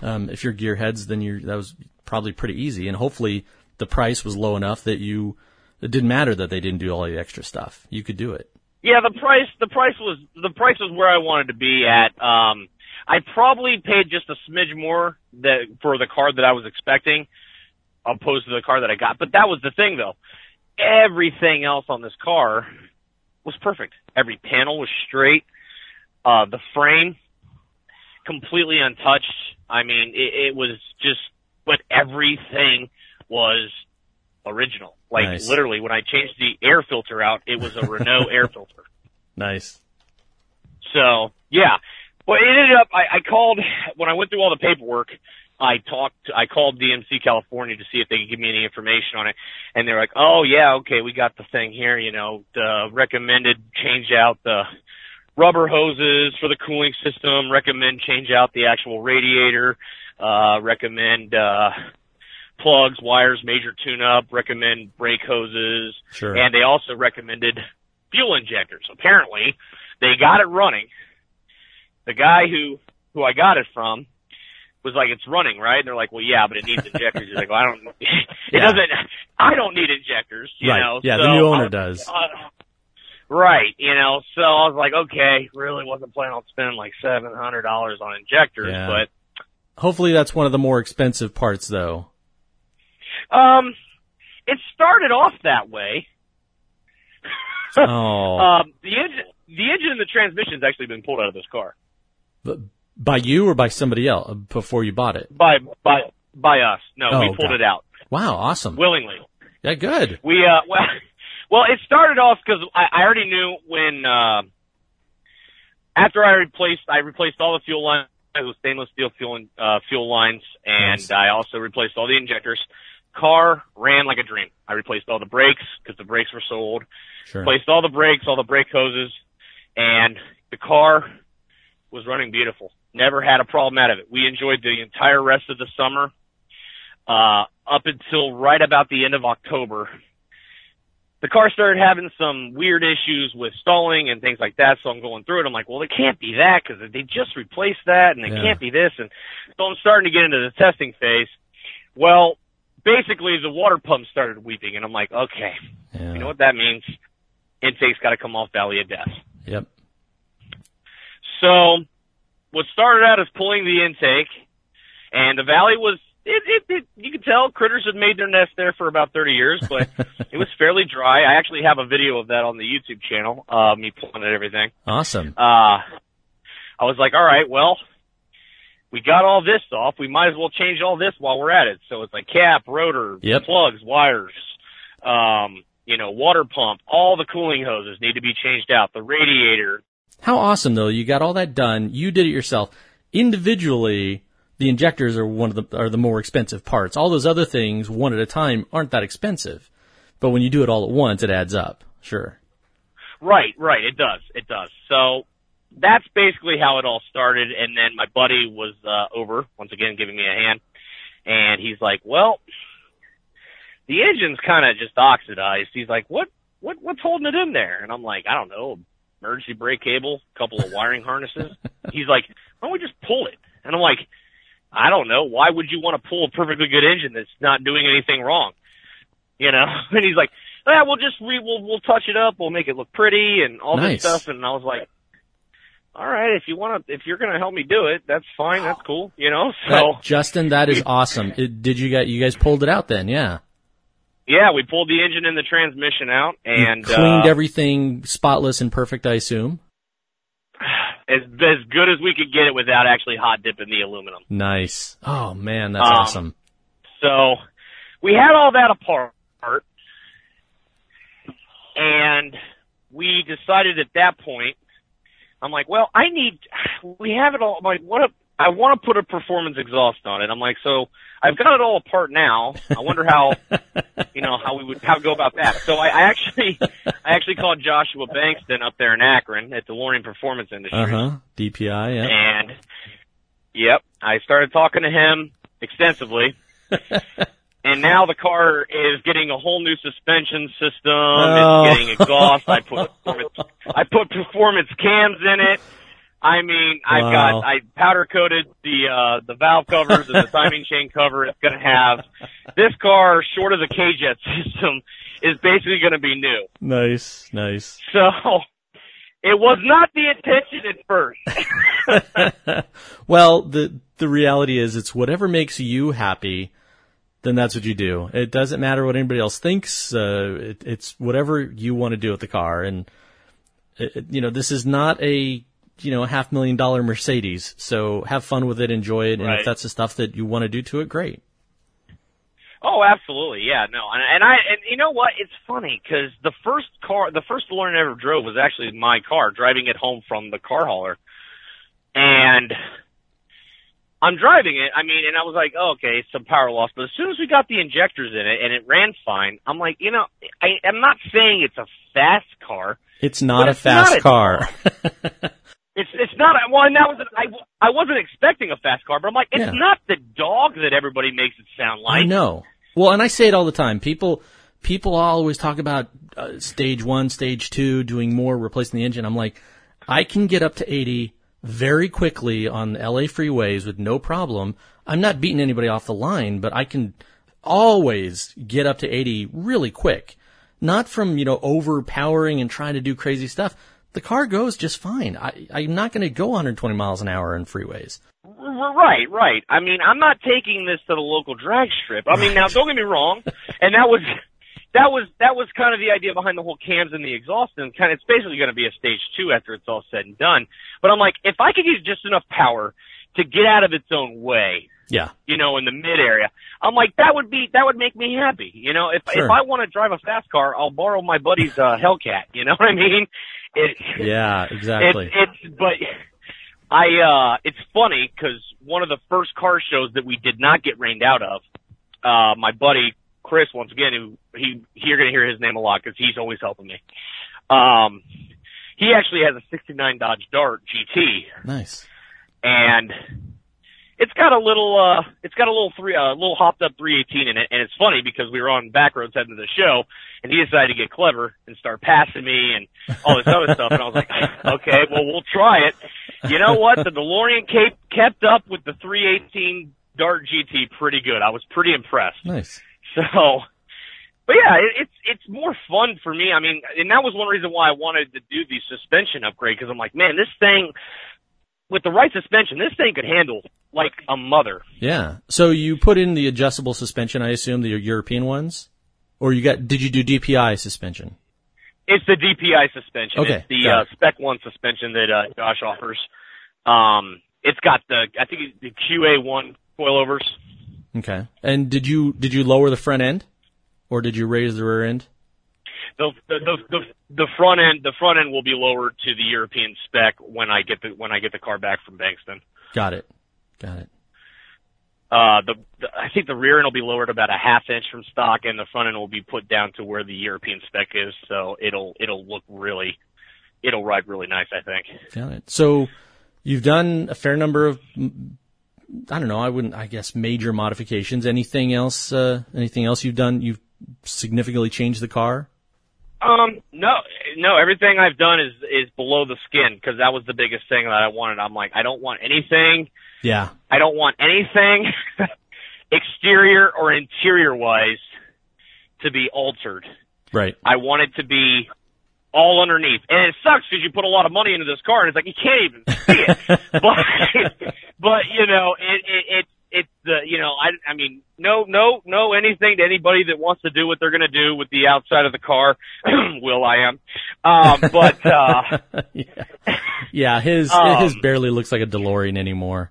um, if you're gearheads, then you're that was probably pretty easy. And hopefully the price was low enough that you it didn't matter that they didn't do all the extra stuff. You could do it. Yeah, the price the price was the price was where I wanted to be at. Um I probably paid just a smidge more that for the car that I was expecting opposed to the car that I got. But that was the thing though. Everything else on this car was perfect. Every panel was straight. Uh the frame completely untouched. I mean, it, it was just but everything was original. Like Nice. literally when I changed the air filter out, it was a Renault air filter. Nice. So yeah, well, it ended up. I, I called when I went through all the paperwork. I talked. I called DMC California to see if they could give me any information on it, and they're like, "Oh yeah, okay, we got the thing here. You know, the recommended change out the rubber hoses for the cooling system. Recommend change out the actual radiator. Uh, recommend uh, plugs, wires, major tune-up. Recommend brake hoses." Sure. and they also recommended fuel injectors. Apparently, they got it running. The guy who who I got it from was like, "It's running, right?" And they're like, "Well, yeah, but it needs injectors." He's like, "Well, I don't. It Yeah. doesn't. I don't need injectors, you Right. know." Yeah, the new owner I- does. uh, right, you know. So I was like, "Okay, really wasn't planning on spending like seven hundred dollars on injectors, Yeah. but Hopefully that's one of the more expensive parts though. um, it started off that way." Oh. Um, the engine, the engine and the transmission's actually been pulled out of this car But by you or by somebody else uh, before you bought it? by by by us. No, Oh, we pulled got it out Wow, awesome. willingly. Yeah, good. We uh well, well it started off because I, I already knew when uh, after I replaced I replaced all the fuel lines with stainless steel fuel uh, fuel lines, and Nice. I also replaced all the injectors. car ran like a dream. I replaced all the brakes because the brakes were so old. Sure. Replaced all the brakes, all the brake hoses, and the car was running beautiful. Never had a problem out of it. We enjoyed the entire rest of the summer, uh, up until right about the end of October. The car started having some weird issues with stalling and things like that. So I'm going through it. I'm like, well, it can't be that because they just replaced that, and it Yeah. can't be this. And so I'm starting to get into the testing phase. Well, basically, the water pump started weeping, and I'm like, okay, Yeah. you know what that means? Intake's got to come off Valley of Death. Yep. So what started out as pulling the intake, and the valley was it, it, it you could tell critters had made their nest there for about 30 years, but it was fairly dry. I actually have a video of that on the YouTube channel, uh, me pulling it everything. Awesome. Uh, I was like, all right, well, we got all this off. We might as well change all this while we're at it. So it's like cap, rotor, Yep. plugs, wires, um, you know, water pump, all the cooling hoses need to be changed out. The radiator, How awesome though! You got all that done. You did it yourself. Individually, the injectors are one of the are the more expensive parts. All those other things, one at a time, aren't that expensive. But when you do it all at once, it adds up. Sure. Right, right. It does. It does. So that's basically how it all started. And then my buddy was uh, over once again, giving me a hand, and he's like, "Well, the engine's kind of just oxidized." He's like, "What? What? What's holding it in there?" And I'm like, "I don't know. Emergency brake cable, a couple of wiring harnesses." He's like, "Why don't we just pull it?" And I'm like, "I don't know. Why would you want to pull a perfectly good engine that's not doing anything wrong?" You know? And he's like, yeah, we'll just re we'll we'll touch it up, we'll make it look pretty and all Nice. this stuff. And I was like, all right, if you want to, if you're gonna help me do it, that's fine, that's cool, you know. So That- Justin, that is awesome. It, did you guys you guys pulled it out then? Yeah. Yeah, we pulled the engine and the transmission out, You and cleaned uh, everything spotless and perfect, I assume. as as good as we could get it without actually hot dipping the aluminum. Nice. Oh man, that's Um, awesome. So we had all that apart, and we decided at that point, I'm like, well, I need, we have it all. I'm like, what? A, I want to put a performance exhaust on it. I'm like, so I've got it all apart now. I wonder how, you know, how we would how go about that. So I, I actually, I actually called Joshua Bankston up there in Akron at DeLorean Performance Industries. Uh huh. DPI. Yeah. And yep, I started talking to him extensively. and now the car is getting a whole new suspension system. Oh. It's getting exhaust. I put performance, I put performance cams in it. I mean, I've Wow. got I powder coated the uh the valve covers and the timing chain cover. It's going to have this car, short of the K-Jet system, is basically going to be new. Nice. Nice. So it was not the intention at first. well, the the reality is, it's whatever makes you happy. Then that's what you do. It doesn't matter what anybody else thinks. Uh, it, it's whatever you want to do with the car, and it, it- you know this is not a you know a half million dollar Mercedes. So have fun with it, enjoy it, and Right. if that's the stuff that you want to do to it, great. Oh, absolutely, yeah, no, and, and I, and you know what? It's funny because the first car, the first DeLorean I ever drove was actually my car, driving it home from the car hauler, and I'm driving it. I mean, and I was like, oh, okay, some power loss, but as soon as we got the injectors in it and it ran fine, I'm like, you know, I, I'm not saying it's a fast car. It's not a it's fast not a- car. It's it's not. Well, and that was I. I wasn't expecting a fast car, but I'm like, it's Yeah. not the dog that everybody makes it sound like. I know. Well, and I say it all the time. People, people always talk about uh, stage one, stage two, doing more, replacing the engine. I'm like, I can get up to 80 very quickly on LA freeways with no problem. I'm not beating anybody off the line, but I can always get up to 80 really quick. Not from, you know, overpowering and trying to do crazy stuff. The car goes just fine. I, I'm not going to go 120 miles an hour in freeways. Right, right. I mean, I'm not taking this to the local drag strip. I mean, now don't get me wrong, and that was that was that was kind of the idea behind the whole cams and the exhaust, and kind of it's basically going to be a stage two after it's all said and done. But I'm like, if I could use just enough power to get out of its own way, Yeah. you know, in the mid area, I'm like, that would be that would make me happy. You know, if Sure. if I want to drive a fast car, I'll borrow my buddy's uh, Hellcat. You know what I mean? It, Yeah, exactly. it's, it's, but I, uh, it's funny because one of the first car shows that we did not get rained out of, uh, my buddy Chris once again, who he you're going to hear his name a lot because he's always helping me. Um, he actually has a '69 Dodge Dart GT, Nice. and it's got a little uh it's got a little three uh little hopped up 318 in it and it's funny because we were on back roads heading to the show and he decided to get clever and start passing me and all this other stuff and I was like okay well we'll try it you know what the DeLorean Cape kept up with the 318 Dart GT pretty good I was pretty impressed Nice. so but yeah, it, it's it's more fun for me. I mean, and that was one reason why I wanted to do the suspension upgrade because I'm like, man, this thing with the right suspension, this thing could handle like a mother. Yeah. So you put in the adjustable suspension, I assume, the European ones? Or you got, did you do DPI suspension? It's the DPI suspension. Okay, It's the uh, Spec One suspension that uh, Josh offers. Um, it's got the I think the QA1 coilovers. Okay. And did you, did you lower the front end? Or did you raise the rear end? The, the the the front end the front end will be lowered to the European spec when I get the when I get the car back from Bankston. Got it. Got it. Uh, the, the I think the rear end will be lowered about a half inch from stock, and the front end will be put down to where the European spec is. So it'll it'll look really, it'll ride really nice. I think. Got it. So you've done a fair number of, I don't know, I wouldn't, I guess, major modifications. Anything else, uh, anything else you've done? You've significantly changed the car? Um, no, no. Everything I've done is is below the skin because that was the biggest thing that I wanted. I'm like, I don't want anything. Yeah. I don't want anything exterior or interior wise to be altered. Right. I want it to be all underneath. And it sucks because you put a lot of money into this car and it's like you can't even see it. but, but you know, it, it, it, it's the, you know, I, I mean, no, no, no anything to anybody that wants to do what they're going to do with the outside of the car. will.i.am. Um, but, uh, yeah. yeah, his, Um, his barely looks like a DeLorean anymore.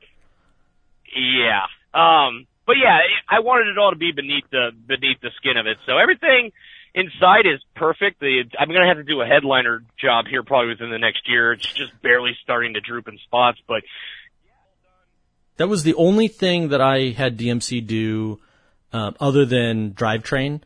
Yeah. Um, but yeah, I wanted it all to be beneath the beneath the skin of it. So everything inside is perfect. The I'm gonna have to do a headliner job here probably within the next year. It's just barely starting to droop in spots, but That was the only thing that I had DMC do, um, other than drivetrain.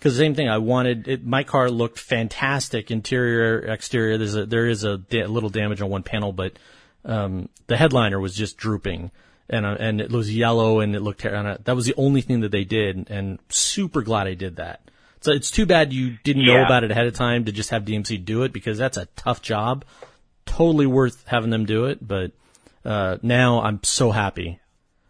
Cause the same thing, I wanted, it, my car looked fantastic, interior, exterior. There's a, there is a da- little damage on one panel, but, um, the headliner was just drooping and, uh, and it was yellow and it looked, ter- and uh, that was the only thing that they did and super glad I did that. So it's too bad you didn't know about it ahead of time to just have DMC do it because that's a tough job. Totally worth having them do it, but, uh, now I'm so happy.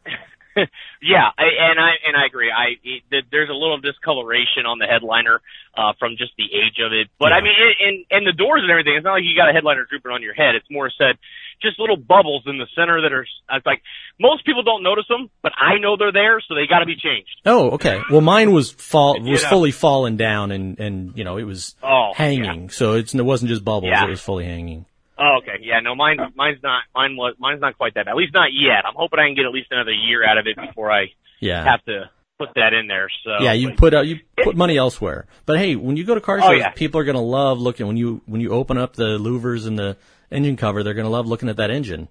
yeah, I, and I and I agree. I it, there's a little discoloration on the headliner uh, from just the age of it, but I mean, and, and and the doors and everything. It's not like you got a headliner drooping on your head. It's more said just little bubbles in the center that are. It's like most people don't notice them, but I know they're there, so they got to be changed. Oh, okay. Well, mine was fall was You know. fully fallen down and and you know it was Oh, hanging, so it's it wasn't just bubbles; Yeah. it was fully hanging. Oh, okay. Yeah, no, mine, oh. mine's not, mine was, mine's not quite that bad. At least not yet. I'm hoping I can get at least another year out of it before I Yeah, have to put that in there. So yeah. You put out you put money elsewhere, but hey, when you go to car Oh, shows, yeah. people are gonna love looking when you when you open up the louvers and the engine cover. They're gonna love looking at that engine.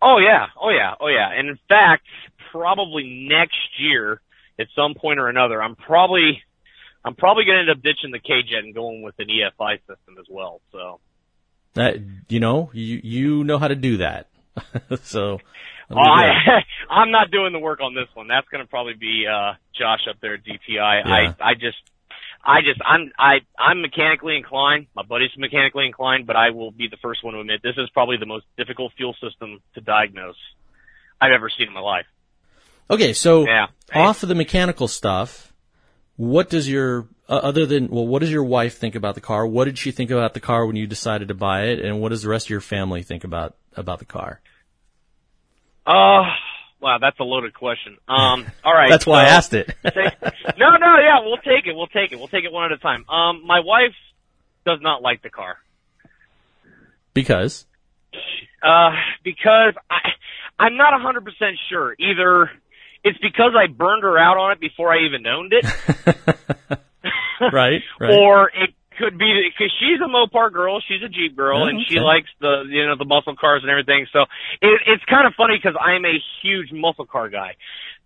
Oh yeah, oh yeah, oh yeah. And in fact, probably next year, at some point or another, I'm probably, I'm probably going to end up ditching the K-Jet and going with an EFI system as well. So, That you know you you know how to do that. so oh, I, I'm not doing the work on this one. That's going to probably be uh Josh up there at DPI. Yeah. I, I just. I just I'm I I'm mechanically inclined. My buddy's mechanically inclined, but I will be the first one to admit this is probably the most difficult fuel system to diagnose I've ever seen in my life. okay, so Yeah. off of the mechanical stuff, what does your uh, other than well, what does your wife think about the car? What did she think about the car when you decided to buy it, and what does the rest of your family think about about the car? Uh, wow, that's a loaded question. Um, all right. That's why I asked it. no, no, yeah, we'll take it. We'll take it. We'll take it one at a time. Um, my wife does not like the car. because Uh, because I, I'm not a hundred percent sure. Either it's because I burned her out on it before I even owned it, right, right. or it could be because she's a Mopar girl, she's a Jeep girl, Oh, and she likes the you know the muscle cars and everything. So it, it's kind of funny because I'm a huge muscle car guy.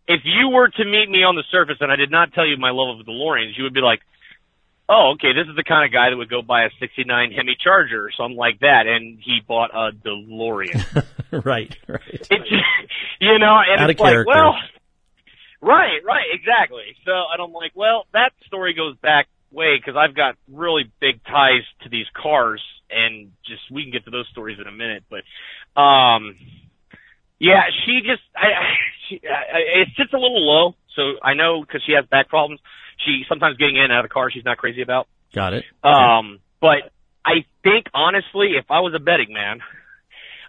if you were to meet me on the surface and I did not tell you my love of DeLoreans, you would be like, oh, okay, this is the kind of guy that would go buy a 69 Hemi Charger or something like that, and he bought a DeLorean. right, right. It's, you know, and Out it's of like, character. well, right, right, exactly. So, and I'm like, well, that story goes back way because I've got really big ties to these cars, and just we can get to those stories in a minute, but, um, yeah, she just, I, I- she, I, it sits a little low, so I know because she has back problems. She sometimes getting in and out of the car she's not crazy about. Got it. Um, but I think honestly, if I was a betting man,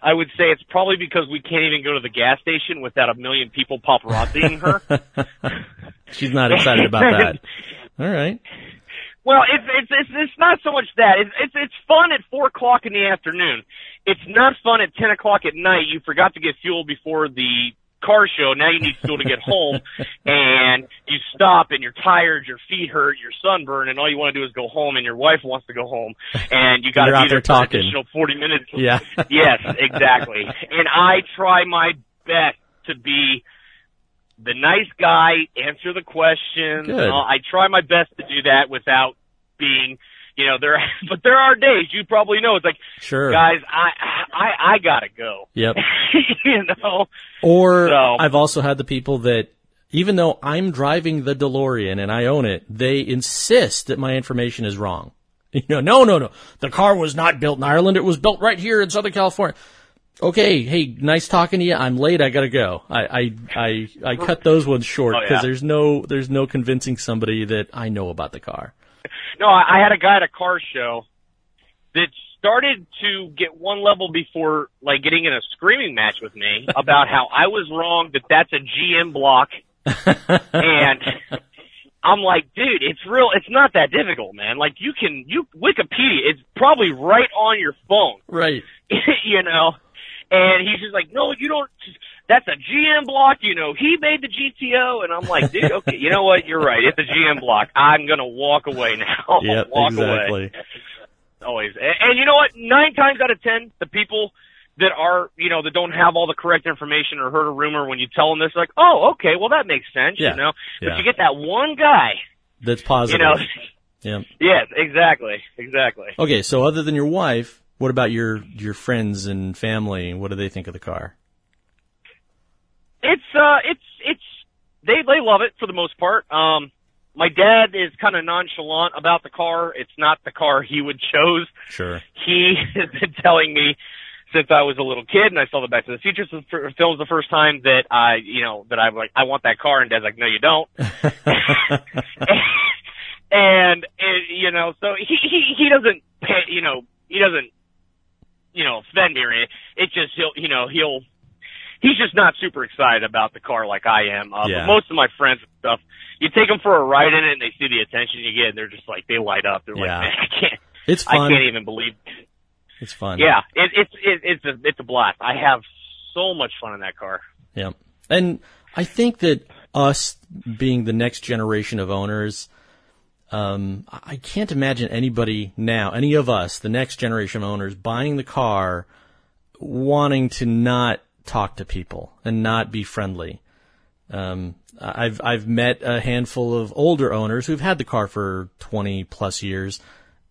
I would say it's probably because we can't even go to the gas station without a million people paparazziing her. She's not excited about that. All right. Well, it's it's it's it's not so much that it's it's it's fun at four o'clock in the afternoon. It's not fun at ten o'clock at night. You forgot to get fuel before the car show. Now you need fuel to get home, and you stop and you're tired, your feet hurt, you're sunburned, and all you want to do is go home, and your wife wants to go home, and you got to be there there talking. additional forty minutes. Yeah. yes, exactly. And I try my best to be the nice guy, answer the questions. I try my best to do that without being, you know, there. But there are days you probably know it's like, Sure. guys, I I I gotta go. Yep. you know. Or So- I've also had the people that, even though I'm driving the DeLorean and I own it, they insist that my information is wrong. You know, no, no, no. The car was not built in Ireland. It was built right here in Southern California. Okay, hey, nice talking to you. I'm late. I gotta go. I, I, I, I cut those ones short Oh, because yeah. there's no, there's no convincing somebody that I know about the car. No, I, I had a guy at a car show that started to get one level before like getting in a screaming match with me about how I was wrong that that's a GM block and I'm like, dude, it's real. It's not that difficult, man. Like you can, you Wikipedia, it's probably right on your phone, Right. you know. And he's just like, no, you don't. That's a GM block. You know, he made the GTO, and I'm like, dude, okay, you know what? You're right. It's a GM block. I'm gonna walk away now. Yep, walk away always. And, and you know what? Nine times out of ten, the people that are, you know, that don't have all the correct information or heard a rumor when you tell them this, like, oh, okay, well that makes sense, Yeah. you know. But Yeah. you get that one guy, That's positive. you know. Yeah. yes, exactly, exactly. Okay, so other than your wife, what about your your friends and family? What do they think of the car? It's uh, it's it's they they love it for the most part. Um, my dad is kind of nonchalant about the car. It's not the car he would chose. Sure. he has been telling me since I was a little kid and I saw the Back to the Future films the first time that I, you know, that I'm like, I want that car, and Dad's like, no, you don't. and, and you know, so he he he doesn't, pay, you know, he doesn't, you know, offend me or anything. It just he'll, you know, he'll. He's just not super excited about the car like I am. Uh, Yeah. But most of my friends and stuff, you take them for a ride in it, and they see the attention you get, and they're just like, they light up. They're Yeah. like, man, I can't, It's I can't even believe It's fun. yeah, it, it's it, it's a it's a blast. I have so much fun in that car. Yeah. And I think that us being the next generation of owners, um, I can't imagine anybody now, any of us, the next generation of owners, buying the car, wanting to not talk to people and not be friendly. Um, I've I've met a handful of older owners who've had the car for 20 plus years,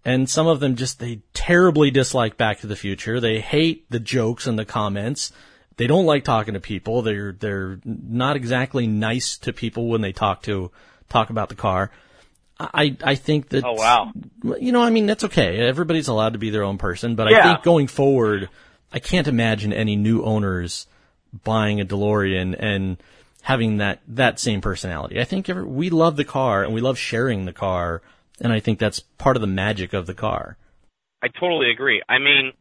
and some of them just they terribly dislike Back to the Future. They hate the jokes and the comments. They don't like talking to people. They're they're not exactly nice to people when they talk to talk about the car. I I think that Oh, wow. you know I mean that's okay. Everybody's allowed to be their own person, but I think going forward, I can't imagine any new owners buying a DeLorean and having that that same personality. I think every, we love the car and we love sharing the car, and I think that's part of the magic of the car. I totally agree. I mean,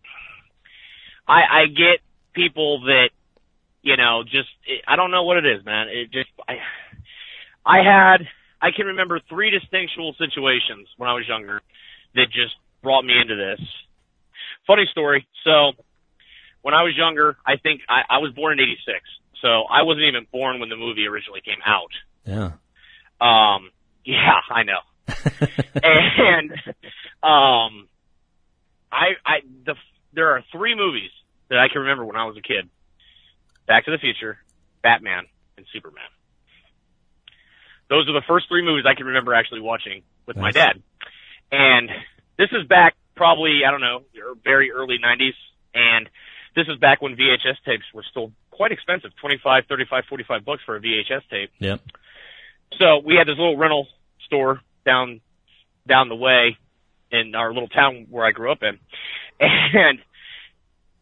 I I get people that you know just I don't know what it is, man. It just I I had I can remember three distinctual situations when I was younger that just brought me into this. Funny story. So when I was younger, I think I, I was born in '86, so I wasn't even born when the movie originally came out. Yeah. Um, yeah, I know. and um, I I the there are three movies that I can remember when I was a kid: Back to the Future, Batman, and Superman. Those are the first three movies I can remember actually watching with my dad. And this is back probably, I don't know, very early 90s. And this is back when VHS tapes were still quite expensive, 25, 35, 45 bucks for a VHS tape. Yep. So we had this little rental store down down the way in our little town where I grew up in. And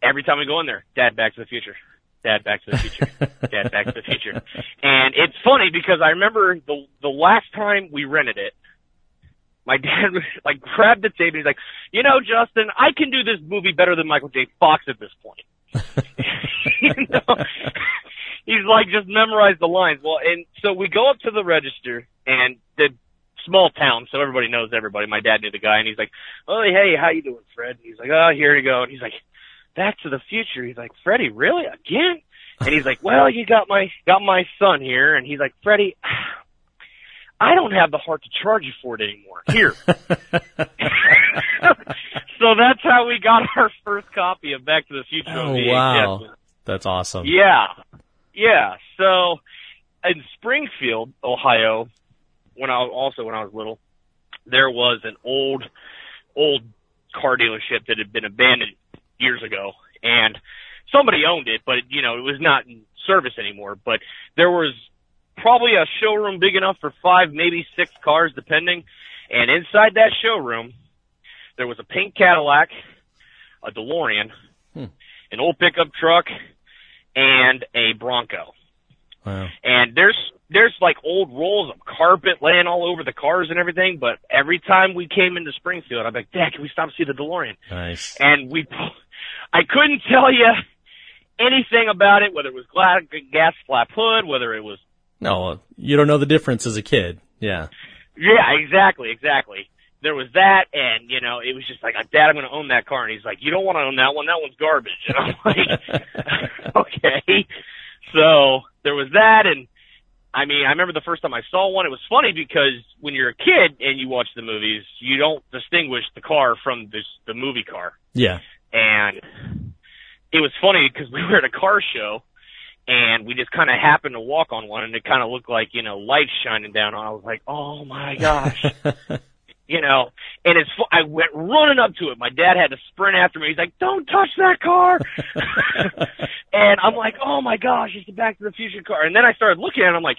every time we go in there, Dad Back to the Future. Dad Back to the Future. Dad Back to the Future. And it's funny because I remember the the last time we rented it, my dad like grabbed the tape and he's like, you know, Justin, I can do this movie better than Michael J. Fox at this point. you know? He's like just memorize the lines. Well, and so we go up to the register and the small town, so everybody knows everybody. My dad knew the guy and he's like, Oh hey, how you doing, Fred? And he's like, Oh, here you go and he's like, Back to the future. He's like, Freddie, really? Again? And he's like, Well, you got my got my son here and he's like, Freddie I don't have the heart to charge you for it anymore. Here. so that's how we got our first copy of Back to the Future. Oh wow, that's awesome. Yeah. Yeah. So in Springfield, Ohio, when I was also when I was little, there was an old old car dealership that had been abandoned years ago and somebody owned it, but you know, it was not in service anymore. But there was probably a showroom big enough for five, maybe six cars depending. And inside that showroom there was a pink Cadillac, a DeLorean, Hmm. an old pickup truck, and a Bronco. Wow. And there's there's like old rolls of carpet laying all over the cars and everything. But every time we came into Springfield, I'm like, Dad, can we stop and see the DeLorean? Nice. And we, I couldn't tell you anything about it, whether it was gla- gas flap hood, whether it was No, you don't know the difference as a kid. Yeah. Yeah, exactly, exactly. There was that, and you know, it was just like, Dad, I'm going to own that car, and he's like, You don't want to own that one. That one's garbage. And I'm like, Okay. So there was that, and I mean, I remember the first time I saw one. It was funny because when you're a kid and you watch the movies, you don't distinguish the car from this the movie car. Yeah. and it was funny because we were at a car show and we just kind of happened to walk on one and it kind of looked like you know lights shining down on. I was like, oh my gosh, you know. And it's I went running up to it. My dad had to sprint after me. He's like, don't touch that car. and I'm like, oh my gosh, it's the Back to the Future car. And then I started looking at it. I'm like.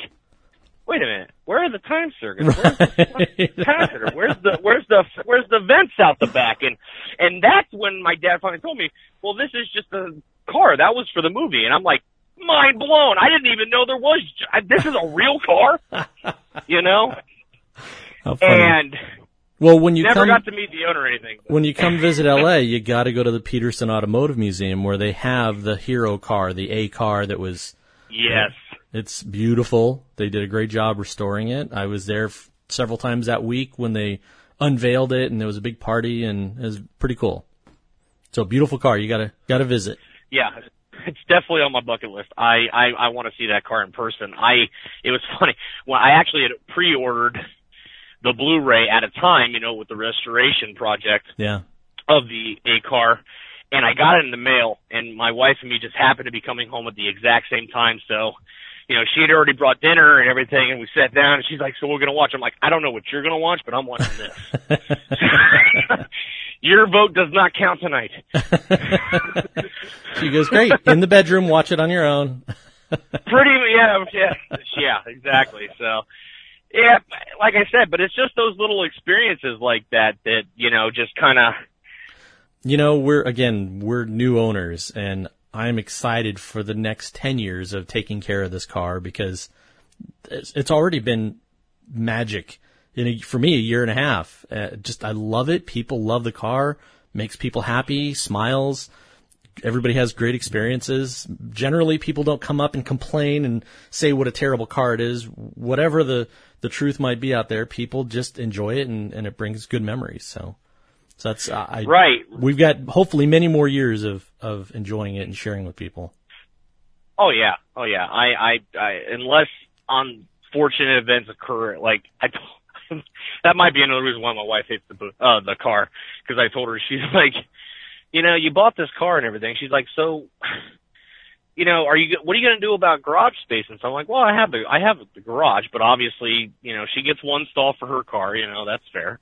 Wait a minute. Where are the time circuits? Where's the? Where's the where's the where's the vents out the back? And and that's when my dad finally told me, well, this is just a car. That was for the movie. And I'm like, mind blown. I didn't even know there was. This is a real car. You know. And well, when you never come got to meet the owner or anything. when you come visit LA, you got to go to the Petersen Automotive Museum where they have the hero car, the A car that was Yes. It's beautiful. They did a great job restoring it. I was there f- several times that week when they unveiled it, and there was a big party, and it was pretty cool. So beautiful car. You gotta gotta visit. Yeah, it's definitely on my bucket list. I I, I want to see that car in person. I it was funny when I actually had pre-ordered the Blu-ray at a time, you know, with the restoration project Yeah. of the A car, and I got it in the mail. And my wife and me just happened to be coming home at the exact same time, so. You know, she had already brought dinner and everything, and we sat down, and she's like, "So we're gonna watch." I'm like, "I don't know what you're gonna watch, but I'm watching this." Your vote does not count tonight. She goes, great. In the bedroom, watch it on your own. Pretty, yeah, yeah, yeah, exactly. So, yeah, like I said, but it's just those little experiences like that that you know just kind of. You know, we're again, we're new owners, and I'm excited for the next ten years of taking care of this car because it's, it's already been magic in a, for me a year and a half. Uh, just I love it. People love the car, makes people happy, smiles. Everybody has great experiences. Generally, people don't come up and complain and say what a terrible car it is. Whatever the the truth might be out there, people just enjoy it and, and it brings good memories. So, so that's uh, I Right. We've got hopefully many more years of of enjoying it and sharing with people. Oh yeah, oh yeah. I, I, I unless unfortunate events occur, like I. that might be another reason why my wife hates the uh the car because I told her she's like, you know, you bought this car and everything. She's like, so, you know, are you what are you going to do about garage space? And so I'm like, well, I have the I have the garage, but obviously, you know, she gets one stall for her car. You know, that's fair.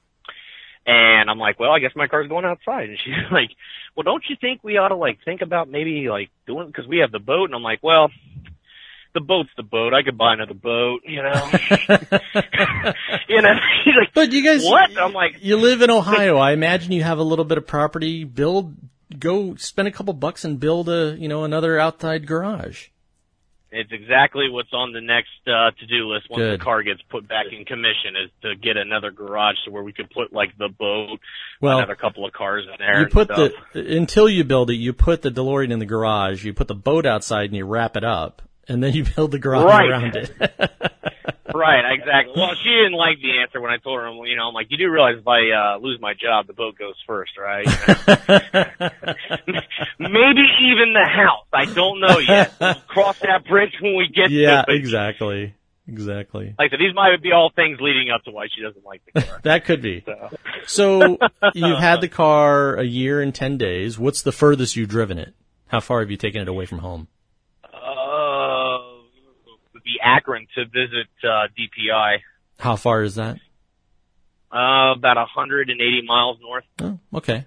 And I'm like, well, I guess my car's going outside. And she's like, well, don't you think we ought to like think about maybe like doing because we have the boat? And I'm like, well, the boat's the boat. I could buy another boat, you know. you know, like, But you guys, what? I'm like, you live in Ohio. I imagine you have a little bit of property. Build, go spend a couple bucks and build a, you know, another outside garage. it's exactly what's on the next uh, to-do list once Good. the car gets put back in commission is to get another garage to where we could put like the boat, Well, another couple of cars in there. you put the until you build it, you put the DeLorean in the garage. You put the boat outside and you wrap it up, and then you build the garage Right. around it. Right, exactly. Well, she didn't like the answer when I told her, you know, I'm like, you do realize if I uh, lose my job, the boat goes first, right? Maybe even the house. I don't know yet. We'll cross that bridge when we get yeah, it. But exactly, exactly. like these might be all things leading up to why she doesn't like the car. That could be. So, So you've had the car a year and ten days. What's the furthest you've driven it? How far have you taken it away from home? Be Akron to visit uh, DPI. How far is that? Uh, about 180 miles north. Oh, okay.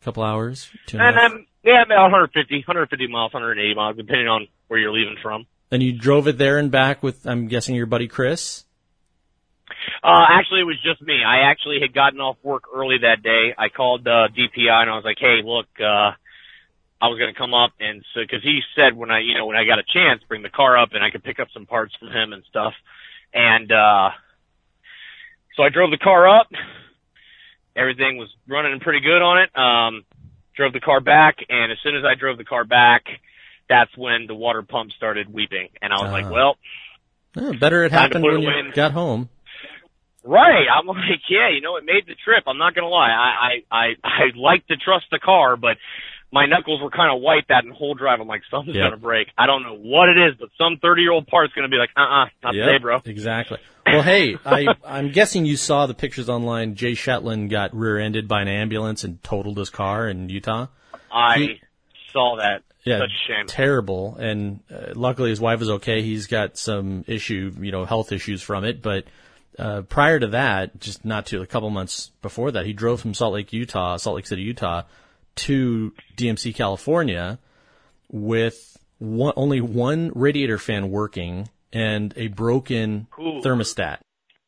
A couple hours, two and And um, yeah, about 150, 150 miles, 180 miles, depending on where you're leaving from. And you drove it there and back with, I'm guessing, your buddy Chris. Uh, actually, it was just me. I actually had gotten off work early that day. I called uh, DPI and I was like, "Hey, look, uh, I was going to come up and so because he said when I, you know, when I got a chance, bring the car up and I could pick up some parts from him and stuff." And uh, so I drove the car up. Everything was running pretty good on it. Um, drove the car back, and as soon as I drove the car back, that's when the water pump started weeping, and I was Ah. like, "Well." Oh, better it happened when you away. got home. Right. I'm like, yeah, you know, it made the trip. I'm not gonna lie. I I I, I like to trust the car, but my knuckles were kind of white that whole drive. I'm like, something's Yep. gonna break. I don't know what it is, but some 30 year old part's gonna be like, uh, uh not Yep, today, bro. Exactly. Well, hey, I, I'm guessing you saw the pictures online. Jay Shetland got rear-ended by an ambulance and totaled his car in Utah. I He- saw that. Yeah, Such a shame. terrible. And uh, luckily, his wife is okay. He's got some issue, you know, health issues from it. But uh, prior to that, just not to a couple months before that, he drove from Salt Lake, Utah, Salt Lake City, Utah, to DMC, California, with one, only one radiator fan working and a broken Ooh. thermostat.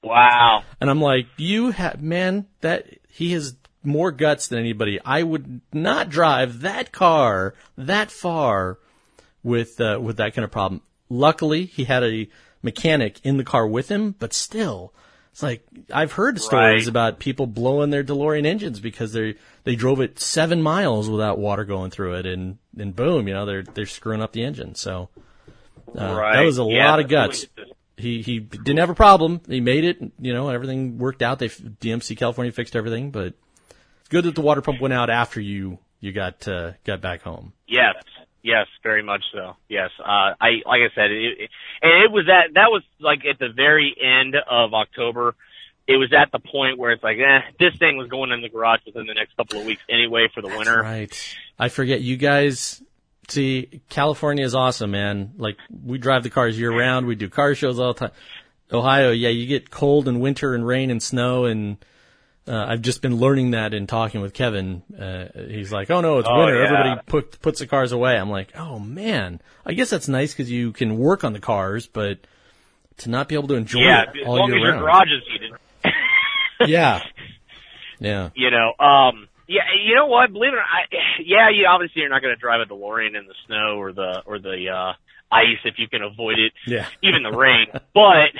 Wow. And I'm like, you have, man, that, he has more guts than anybody. I would not drive that car that far with, uh, with that kind of problem. Luckily, he had a mechanic in the car with him, but still, it's like, I've heard stories Right. about people blowing their DeLorean engines because they, they drove it seven miles without water going through it and, and boom, you know, they're, they're screwing up the engine. So, uh, right. that was a Yeah, lot of guts really- he he didn't have a problem. He made it. You know, everything worked out. They DMC California fixed everything, but it's good that the water pump went out after you you got uh, got back home. Yes, yes, very much so. Yes, uh, I like I said, it, it, and it was that that was like at the very end of October. It was at the point where it's like, eh, this thing was going in the garage within the next couple of weeks anyway for the winter. Right. I forget you guys. See, California is awesome, man. Like we drive the cars year round. We do car shows all the time. Ohio, yeah, you get cold and winter and rain and snow and. Uh, I've just been learning that in talking with Kevin. Uh, he's like, "Oh no, it's Oh, winter. yeah. Everybody put, puts the cars away." I'm like, "Oh man, I guess that's nice because you can work on the cars, but to not be able to enjoy Yeah, it as all long as year your round." garage is heated. yeah, yeah, you know, um, yeah, you know what? Believe it or not, I, yeah, you obviously you're not going to drive a DeLorean in the snow or the or the uh, ice if you can avoid it, yeah. even the rain. But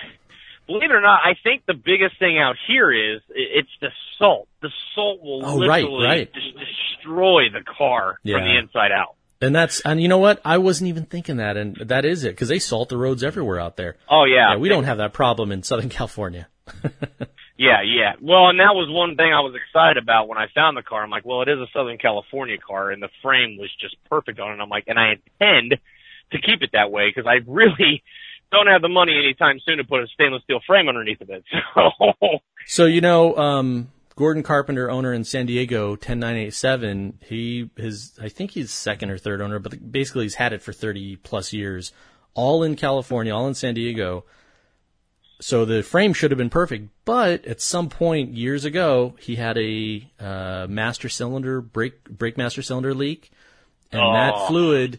believe it or not, I think the biggest thing out here is it's the salt. The salt will Oh, right, literally right. just destroy the car from the inside out. And that's and you know what? I wasn't even thinking that, and that is it because they salt the roads everywhere out there. Oh yeah, Yeah, we don't have that problem in Southern California. Yeah, yeah. Well, and that was one thing I was excited about when I found the car. I'm like, well, it is a Southern California car, and the frame was just perfect on it. I'm like, and I intend to keep it that way because I really don't have the money anytime soon to put a stainless steel frame underneath of it. So, So you know, um, Gordon Carpenter, owner in San Diego, 10987, he his I think he's second or third owner, but basically he's had it for 30 plus years, all in California, all in San Diego. So the frame should have been perfect, but at some point years ago, he had a uh, master cylinder brake brake master cylinder leak, and Oh. that fluid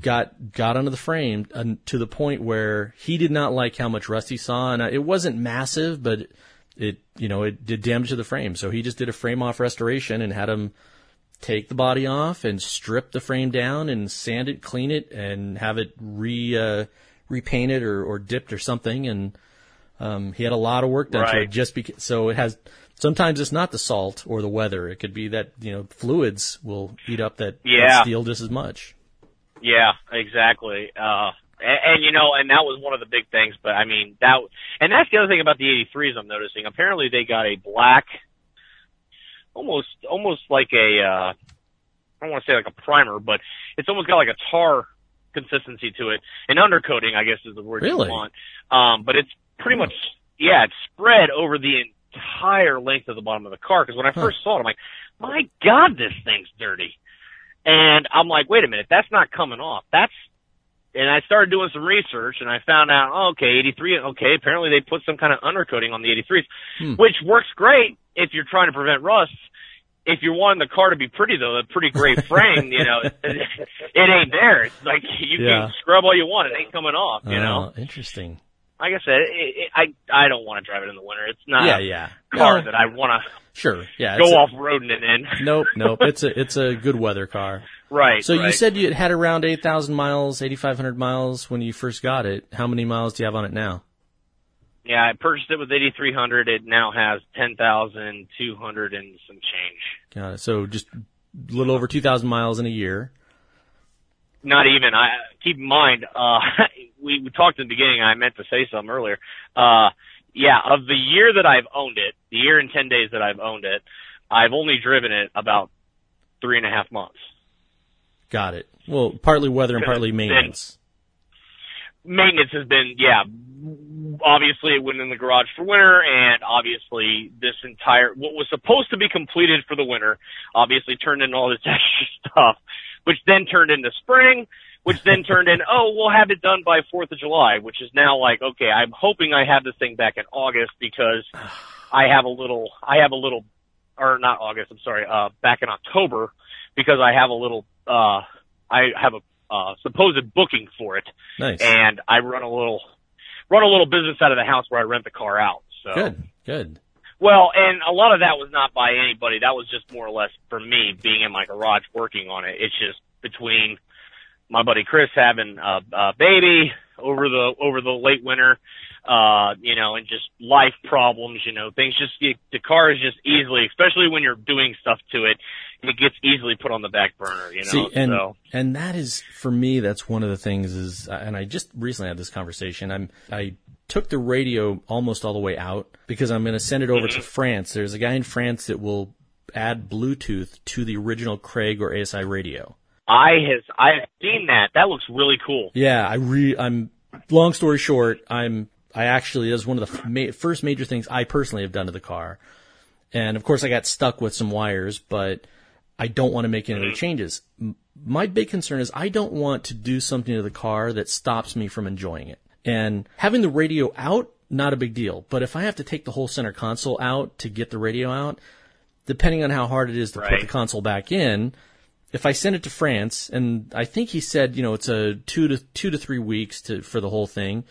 got got onto the frame uh, to the point where he did not like how much rust he saw, and uh, it wasn't massive, but it you know it did damage to the frame. So he just did a frame off restoration and had him take the body off and strip the frame down and sand it, clean it, and have it re uh, repainted or, or dipped or something. And um, he had a lot of work done to it just because. So it has. Sometimes it's not the salt or the weather. It could be that you know fluids will eat up that, that steel just as much. Yeah, exactly. Uh, and, and you know, and that was one of the big things. But I mean, that and that's the other thing about the 83s. I'm noticing. Apparently, they got a black, almost almost like a uh, I don't want to say like a primer, but it's almost got like a tar consistency to it. An undercoating, I guess, is the word Really? you want. Um, but it's pretty much yeah, it's spread over the entire length of the bottom of the car. Because when I Huh. first saw it, I'm like, my God, this thing's dirty. And I'm like, wait a minute, that's not coming off. That's, and I started doing some research and I found out, oh, okay, 83, okay, apparently they put some kind of undercoating on the 83s, Hmm. which works great if you're trying to prevent rust. If you're wanting the car to be pretty though, a pretty great frame, you know, it, it ain't there. It's like you Yeah. can scrub all you want, it ain't coming off, you know. Oh, interesting. Like I said, it, it, I I don't want to drive it in the winter. It's not yeah, a yeah. car No, that I want to sure. Yeah. go off roading it in. Nope, nope. It's a it's a good weather car. right. So you said you had around eight thousand miles, eighty five hundred miles when you first got it. How many miles do you have on it now? Yeah, I purchased it with 8300. It now has 10,200 and some change. Got it. So just a little over two thousand miles in a year. Not even. I keep in mind. Uh, we, we talked in the beginning. I meant to say something earlier. Uh, yeah, of the year that I've owned it, the year and 10 days that I've owned it, I've only driven it about three and a half months. Got it. Well, partly weather and partly maintenance. maintenance has been, yeah, obviously it went in the garage for winter and obviously this entire, what was supposed to be completed for the winter, obviously turned into all this extra stuff, which then turned into spring, which then turned in, oh, we'll have it done by 4th of July, which is now like, okay, I'm hoping I have this thing back in August because I have a little, I have a little, or not August, I'm sorry, uh, back in October because I have a little, uh, I have a, uh, supposed booking for it Nice. and I run a little run a little business out of the house where I rent the car out. So Good. Good. Well, and a lot of that was not by anybody. That was just more or less for me being in my garage working on it. It's just between my buddy Chris having a, a baby over the over the late winter, uh, you know, and just life problems, you know, things just the, the car is just easily, especially when you're doing stuff to it, it gets easily put on the back burner, you know. See, and so and that is for me. That's one of the things is, and I just recently had this conversation. I'm I took the radio almost all the way out because I'm going to send it over Mm-hmm. to France. There's a guy in France that will add Bluetooth to the original Craig or ASI radio. I has I've seen that. That looks really cool. Yeah, I re I'm long story short, I'm I actually was one of the ma- first major things I personally have done to the car. And of course I got stuck with some wires, but I don't want to make any other changes. M- My big concern is I don't want to do something to the car that stops me from enjoying it. And having the radio out, not a big deal. But if I have to take the whole center console out to get the radio out, depending on how hard it is to put the console back in, if I send it to France, and I think he said, you know, it's a two to two to three weeks to for the whole thing.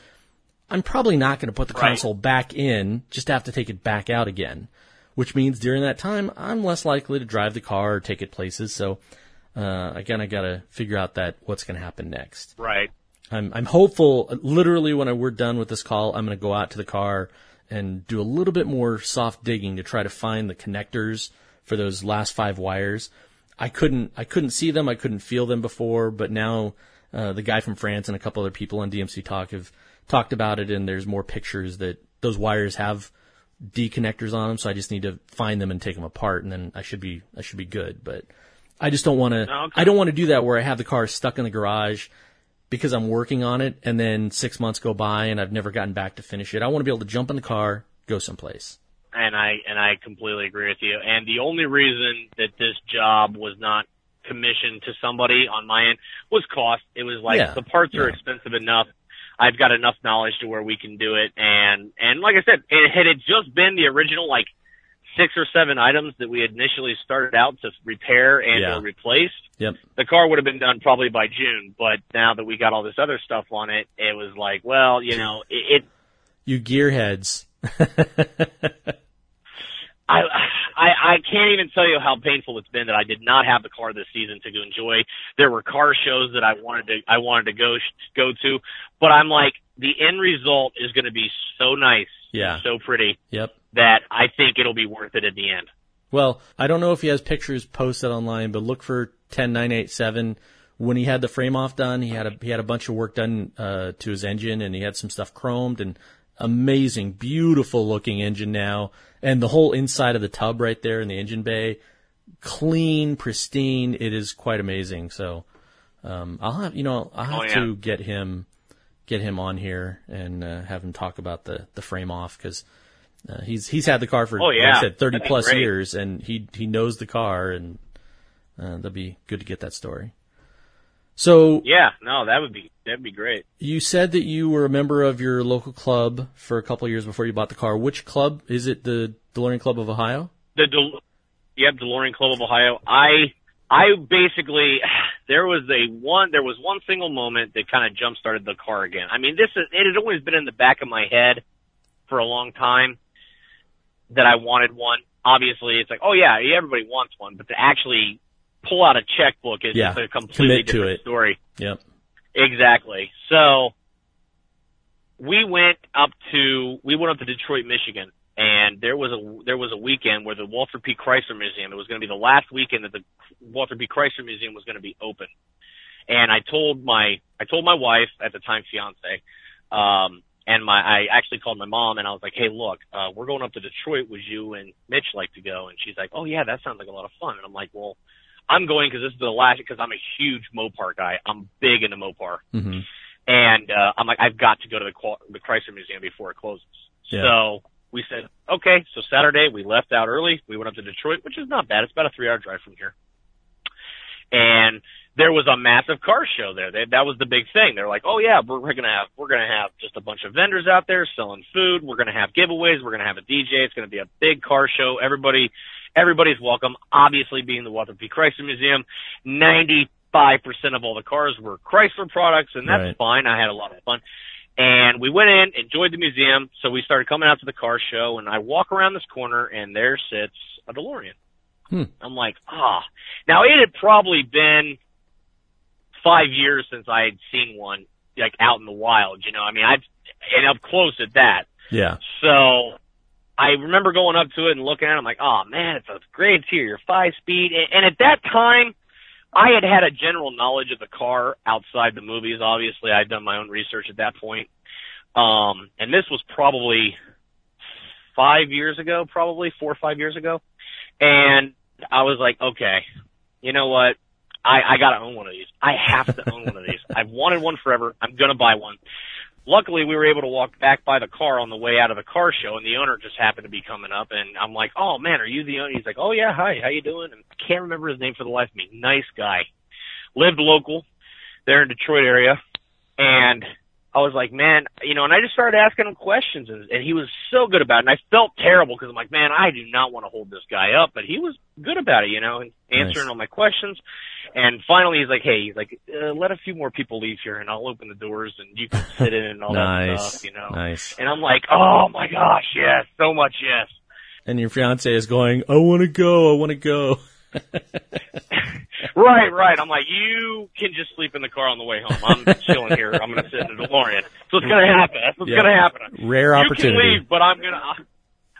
I'm probably not going to put the Right. console back in, just have to take it back out again, which means during that time I'm less likely to drive the car or take it places. So uh, again, I got to figure out that what's going to happen next. Right. I'm I'm hopeful. Literally, when I, we're done with this call, I'm going to go out to the car and do a little bit more soft digging to try to find the connectors for those last five wires. I couldn't I couldn't see them. I couldn't feel them before, but now uh, the guy from France and a couple other people on DMCTalk have talked about it, and there's more pictures that those wires have D connectors on them. So I just need to find them and take them apart, and then I should be I should be good. But I just don't want to. Okay. I don't want to do that where I have the car stuck in the garage because I'm working on it, and then six months go by and I've never gotten back to finish it. I want to be able to jump in the car, go someplace. and I and I completely agree with you. And the only reason that this job was not commissioned to somebody on my end was cost. It was like Yeah. the parts are Yeah. expensive enough. I've got enough knowledge to where we can do it. And and like I said, it, had it just been the original like six or seven items that we had initially started out to repair and Yeah. or replace, Yep. the car would have been done probably by June. But now that we got all this other stuff on it, it was like, well, you know, it, it You gearheads. I, I I can't even tell you how painful it's been that I did not have the car this season to enjoy. There were car shows that I wanted to I wanted to go go to, but I'm like the end result is going to be so nice, Yeah. so pretty Yep. That I think it'll be worth it at the end. Well, I don't know if he has pictures posted online, but look for 10987. When he had the frame off done, he had a he had a bunch of work done uh, to his engine, and he had some stuff chromed and amazing, beautiful looking engine now, and the whole inside of the tub right there in the engine bay, clean, pristine. It is quite amazing. So, um, I'll have you know I'll have Oh, yeah. to get him get him on here and uh, have him talk about the the frame off because. Uh, he's he's had the car for Oh, like I yeah. said thirty plus great. years, and he he knows the car, and uh, that'd be good to get that story. So Yeah, no, that would be that'd be great. you said that you were a member of your local club for a couple of years before you bought the car. Which club is it? The DeLorean Club of Ohio. the Del- yep, DeLorean Club of Ohio. I I basically there was a one there was one single moment that kind of jump started the car again. I mean, this is it had always been in the back of my head for a long time that I wanted one. Obviously, it's like, oh yeah, everybody wants one, but to actually pull out a checkbook is Yeah, a completely commit to different story. Yep. Exactly. So we went up to we went up to Detroit, Michigan, and there was a there was a weekend where the Walter P. Chrysler Museum. It was going to be the last weekend that the Walter P. Chrysler Museum was going to be open. And I told my I told my wife at the time fiance, um, and my I actually called my mom and I was like, hey, look, uh, we're going up to Detroit. Would you and Mitch like to go? And she's like, oh yeah, that sounds like a lot of fun. And I'm like, well. I'm going because this is the last because I'm a huge Mopar guy. I'm big into Mopar hmm and uh, I'm like, I've got to go to the the Chrysler Museum before it closes. Yeah. So we said, okay. So Saturday we left out early. We went up to Detroit, which is not bad. It's about a three hour drive from here. And there was a massive car show there. They, that was the big thing. They're like, oh yeah, we're, we're gonna have we're gonna have just a bunch of vendors out there selling food. We're gonna have giveaways. We're gonna have a DJ. It's gonna be a big car show. Everybody, everybody's welcome. Obviously, being the Walter P. Chrysler Museum, ninety five percent of all the cars were Chrysler products, and that's Right. fine. I had a lot of fun. And we went in, enjoyed the museum. So we started coming out to the car show, and I walk around this corner, and there sits a DeLorean. Hmm. I'm like, ah. Now it had probably been five years since I had seen one like out in the wild. You know, I mean, I've and up close at that. Yeah. So I remember going up to it and looking at it. I'm like, oh man, it's a great interior, five speed. And, and at that time, I had had a general knowledge of the car outside the movies. Obviously, I'd done my own research at that point. Um, and this was probably five years ago, probably four or five years ago. And I was like, okay, you know what? I, I gotta own one of these. I have to own one of these. I've wanted one forever. I'm gonna buy one. Luckily, we were able to walk back by the car on the way out of the car show, and the owner just happened to be coming up, and I'm like, "Oh man, are you the owner?" He's like, "Oh yeah, hi, how you doing?" And I can't remember his name for the life of me. Nice guy, lived local, there in Detroit area, and I was like, man, you know, and I just started asking him questions, and, and he was so good about it, and I felt terrible because I'm like, man, I do not want to hold this guy up, but he was good about it, you know, and answering Nice. all my questions. And finally, he's like, hey, he's like, uh, let a few more people leave here, and I'll open the doors, and you can sit in and all that Nice. stuff, you know. Nice. And I'm like, oh my gosh, yes, so much yes. And your fiance is going, I want to go. I want to go. Right, right. I'm like, you can just sleep in the car on the way home. I'm chilling here. I'm gonna sit in the DeLorean. So it's gonna happen. That's what's Yeah. gonna happen. Rare You opportunity. can leave, but I'm gonna.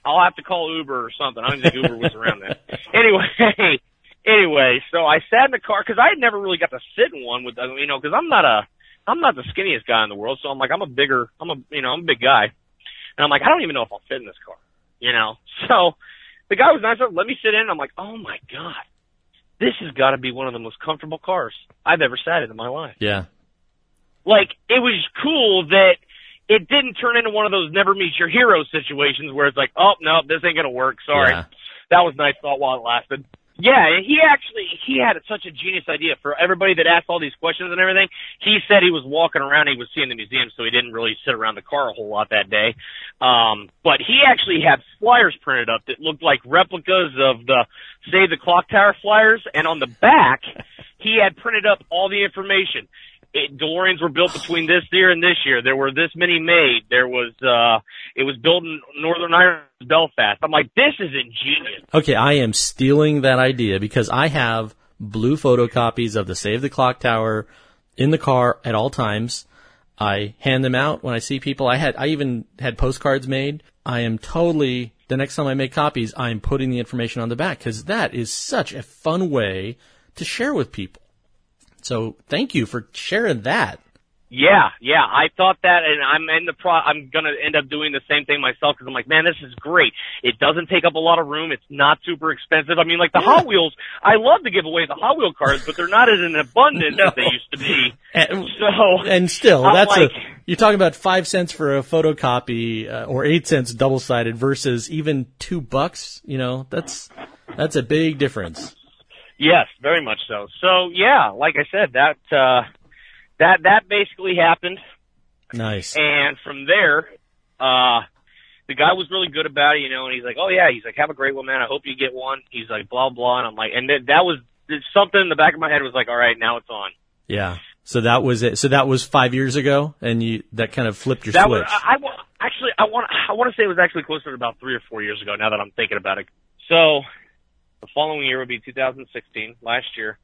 I'll have to call Uber or something. I don't think Uber was around then. Anyway, anyway, so I sat in the car because I had never really got to sit in one with, you know, because I'm not a, I'm not the skinniest guy in the world. So I'm like, I'm a bigger, I'm a, you know, I'm a big guy, and I'm like, I don't even know if I'll fit in this car, you know. So the guy was nice enough, let me sit in. I'm like, oh my god, this has got to be one of the most comfortable cars I've ever sat in in my life Yeah. like it was cool that it didn't turn into one of those never meet your hero situations where it's like, oh no, this ain't gonna work. Sorry. Yeah. That was nice thought while it lasted. Yeah, he actually he had such a genius idea for everybody that asked all these questions and everything. He said he was walking around, he was seeing the museum, so he didn't really sit around the car a whole lot that day. Um, but he actually had flyers printed up that looked like replicas of the Save the Clock Tower flyers, and on the back, he had printed up all the information it, DeLoreans were built between this year and this year. There were this many made. There was, uh, it was built in Northern Ireland, Belfast. I'm like, this is ingenious. Okay, I am stealing that idea because I have blue photocopies of the Save the Clock Tower in the car at all times. I hand them out when I see people. I had, I even had postcards made. I am totally, the next time I make copies, I'm putting the information on the back because that is such a fun way to share with people. So thank you for sharing that. Yeah, yeah, I thought that, and I'm in the pro. I'm gonna end up doing the same thing myself because I'm like, man, this is great. It doesn't take up a lot of room. It's not super expensive. I mean, like the yeah. Hot Wheels, I love to give away the Hot Wheel cars, but they're not as in abundance no. as they used to be. And, so, and still, I'm that's like, a you're talking about five cents for a photocopy uh, or eight cents double sided versus even two bucks. You know, that's that's a big difference. Yes, very much so. So yeah, like I said, that uh, that that basically happened. Nice. And from there, uh, the guy was really good about it, you know. And he's like, "Oh yeah," he's like, "Have a great one, man. I hope you get one." He's like, "Blah blah," and I'm like, and th- that was something in the back of my head was like, "All right, now it's on." Yeah. So that was it. So that was five years ago, and you that kind of flipped your that switch. Was, I, I actually I want I want to say it was actually closer to about three or four years ago. Now that I'm thinking about it, so the following year would be 2016, last year.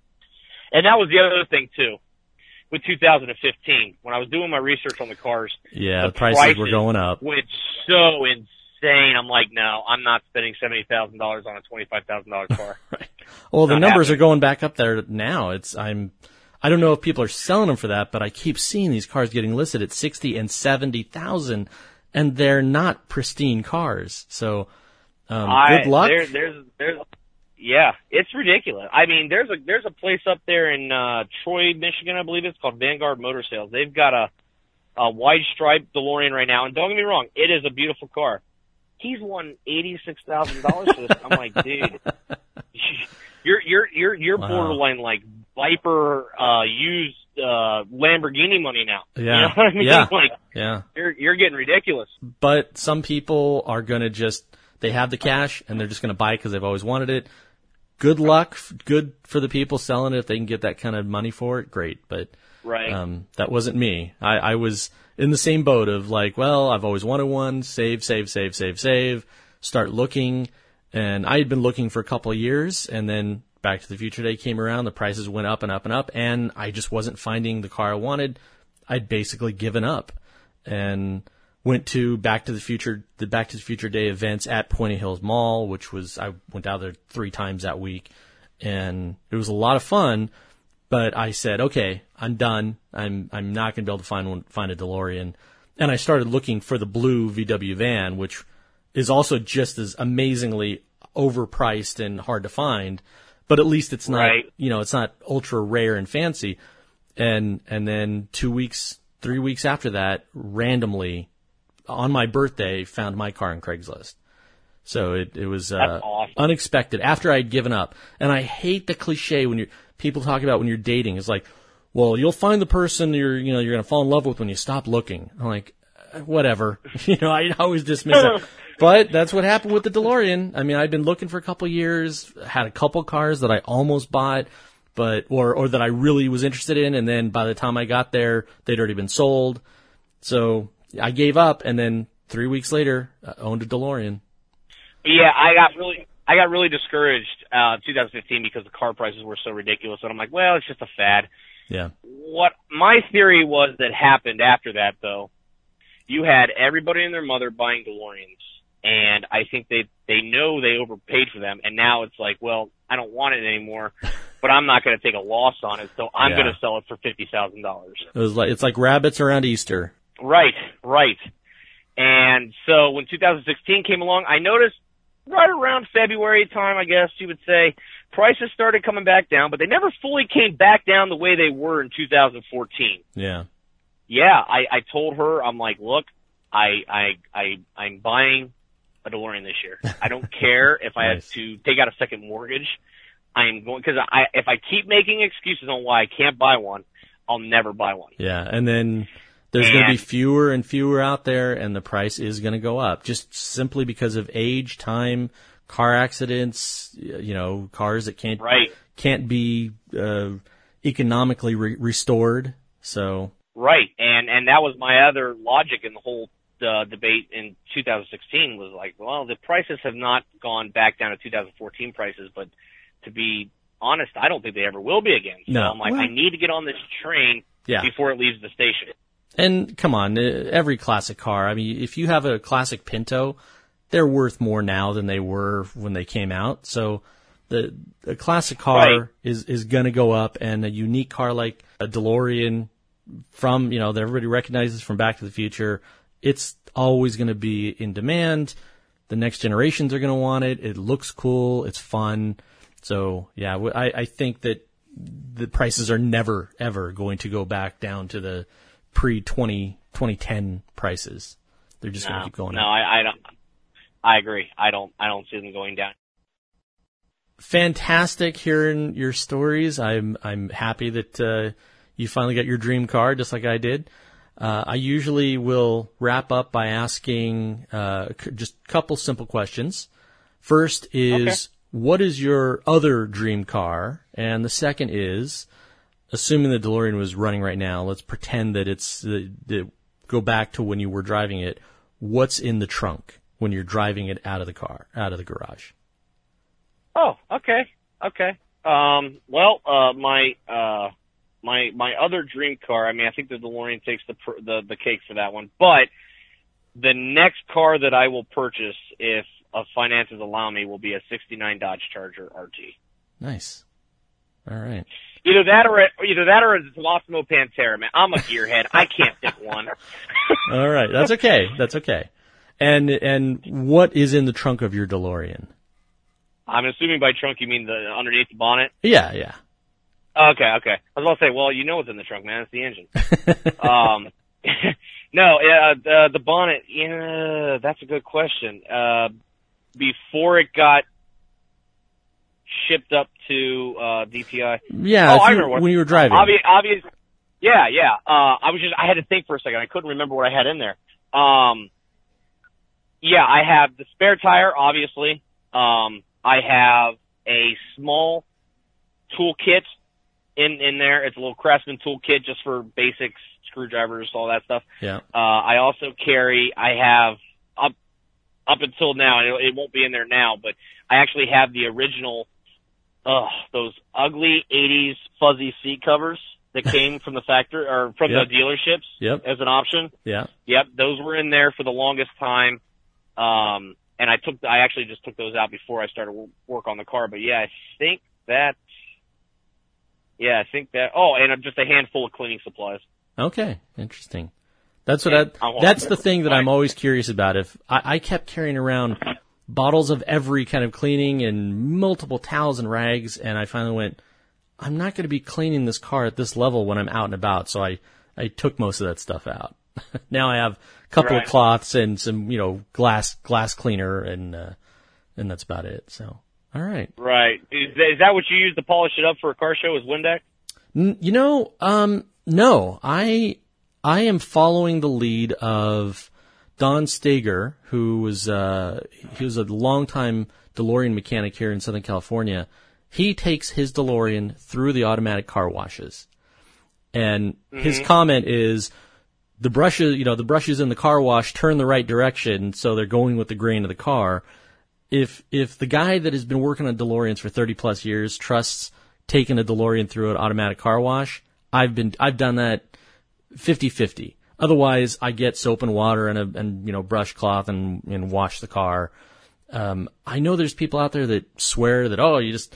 And that was the other thing too, with 2015, when I was doing my research on the cars. Yeah, the, prices, prices, were going up. Went so insane. I'm like, no, I'm not spending seventy thousand dollars on a twenty five thousand dollar car. right. Well, the numbers happening. are going back up there now. It's I'm. I don't know if people are selling them for that, but I keep seeing these cars getting listed at sixty and seventy thousand, and they're not pristine cars. So, um, I, good luck. There, there's there's yeah, it's ridiculous. I mean, there's a there's a place up there in uh Troy, Michigan, I believe it's called Vanguard Motor Sales. They've got a a wide stripe DeLorean right now, and don't get me wrong, it is a beautiful car. He's won eighty six thousand dollars for this. I'm like, dude, you're you're you're you're wow. borderline like Viper uh used uh Lamborghini money now. Yeah. You know what I mean? Yeah. Like, yeah. You're you're getting ridiculous. But some people are gonna just they have the cash and they're just gonna buy it because they've always wanted it good luck, good for the people selling it if they can get that kind of money for it. Great, but right, um, that wasn't me. I, I was in the same boat of like, well, I've always wanted one. Save, save, save, save, save. Start looking, and I had been looking for a couple of years, and then Back to the Future Day came around. The prices went up and up and up, and I just wasn't finding the car I wanted. I'd basically given up, and went to Back to the Future, the Back to the Future Day events at Puente Hills Mall, which was, I went out there three times that week and it was a lot of fun. But I said, okay, I'm done. I'm, I'm not going to be able to find one, find a DeLorean. And I started looking for the blue VW van, which is also just as amazingly overpriced and hard to find. But at least it's not, right. you know, it's not ultra rare and fancy. And, and then two weeks, three weeks after that, randomly on my birthday found my car on Craigslist. So it it was uh, awesome. unexpected after I'd given up. And I hate the cliche when you people talk about when you're dating. It's like, well, you'll find the person you're you know you're gonna fall in love with when you stop looking. I'm like, uh, whatever. you know, I always dismiss it. But that's what happened with the DeLorean. I mean, I'd been looking for a couple years, had a couple cars that I almost bought, but or or that I really was interested in, and then by the time I got there, they'd already been sold. So I gave up, and then three weeks later, uh, owned a DeLorean. Yeah, I got really, I got really discouraged, uh, 2015 because the car prices were so ridiculous, and I'm like, well, it's just a fad. Yeah. What my theory was that happened after that, though, you had everybody and their mother buying DeLoreans, and I think they they know they overpaid for them, and now it's like, well, I don't want it anymore, but I'm not going to take a loss on it, so I'm yeah. going to sell it for fifty thousand dollars. It was like it's like rabbits around Easter. Right, right. And so when 2016 came along, I noticed right around February time, I guess you would say, prices started coming back down, but they never fully came back down the way they were in 2014. Yeah. yeah, I, I told her, I'm like, look, I, I, I, I'm buying a DeLorean this year. I don't care if I Nice. have to take out a second mortgage. I'm going, cause I, if I keep making excuses on why I can't buy one, I'll never buy one. Yeah, and then there's going to be fewer and fewer out there, and the price is going to go up just simply because of age, time, car accidents. You know, cars that can't Right. can't be uh, economically re- restored. So Right. And, and that was my other logic in the whole, uh, debate in 2016 was like, well, the prices have not gone back down to 2014 prices, but to be honest, I don't think they ever will be again. So No. I'm like, Well- I need to get on this train yeah, before it leaves the station. And come on, uh, every classic car. I mean, if you have a classic Pinto, they're worth more now than they were when they came out. So the a classic car Right. is is going to go up, and a unique car like a DeLorean from you know that everybody recognizes from Back to the Future, it's always going to be in demand. The next generations are going to want it. It looks cool. It's fun. So yeah, I, I think that the prices are never ever going to go back down to the pre 20, 2010 prices. They're just going to keep going no, up. I, I don't. I agree. I don't. I don't see them going down. Fantastic hearing your stories. I'm I'm happy that uh, you finally got your dream car, just like I did. Uh, I usually will wrap up by asking uh, c- just a couple simple questions. First is what is your other dream car, and the second is, assuming the DeLorean was running right now, let's pretend that it's the, the go back to when you were driving it. What's in the trunk when you're driving it out of the car, out of the garage? Oh, okay, okay. Um, well, uh, my uh, my my other dream car. I mean, I think the DeLorean takes the pr- the the cake for that one. But the next car that I will purchase, if uh, finances allow me, will be a '69 Dodge Charger RT. Nice. All right. Either that or a, either that or a De Tomaso Pantera. Man, I'm a gearhead. I can't pick one. All right. That's okay. That's okay. And and what is in the trunk of your DeLorean? I'm assuming by trunk you mean the underneath the bonnet. Yeah, yeah. Okay, okay. I was about to say, well, you know what's in the trunk, man. It's the engine. um, no, uh, the, the bonnet. Yeah, that's a good question. Uh, before it got shipped up to uh, DPI, Yeah, Oh, I remember what- when you were driving. obvious, obvious. Yeah, yeah. Uh, I was just, I had to think for a second. I couldn't remember what I had in there. Um, yeah, I have the spare tire, obviously. Um, I have a small toolkit in, in there. It's a little Craftsman toolkit just for basics, screwdrivers, all that stuff. Yeah. Uh, I also carry, I have up, up until now, it, it won't be in there now, but I actually have the original, uh, those ugly 80s fuzzy seat covers that came from the factory, or from Yep. the dealerships Yep. as an option. Yeah. Yep, those were in there for the longest time. Um, and I took, I actually just took those out before I started work on the car. But yeah, I think that, yeah, I think that. Oh, and just a handful of cleaning supplies. Okay. Interesting. That's what and I, that's the thing that I'm always curious about. If I, I kept carrying around bottles of every kind of cleaning and multiple towels and rags, and I finally went, I'm not going to be cleaning this car at this level when I'm out and about. So I, I took most of that stuff out. now I have a couple Right. of cloths and some, you know, glass, glass cleaner and, uh, and that's about it. So, all right. Right. Is, that- is that what you use to polish it up for a car show? Is Windex? N- You know, um, no, I I am following the lead of Don Stager, who was uh, he was a longtime DeLorean mechanic here in Southern California. He takes his DeLorean through the automatic car washes, and his comment is the brushes, you know, the brushes in the car wash turn the right direction, so they're going with the grain of the car. If if the guy that has been working on DeLoreans for 30 plus years trusts taking a DeLorean through an automatic car wash, I've been I've done that 50-50. Otherwise, I get soap and water and a and you know brush cloth and and wash the car. Um, I know there's people out there that swear that oh you just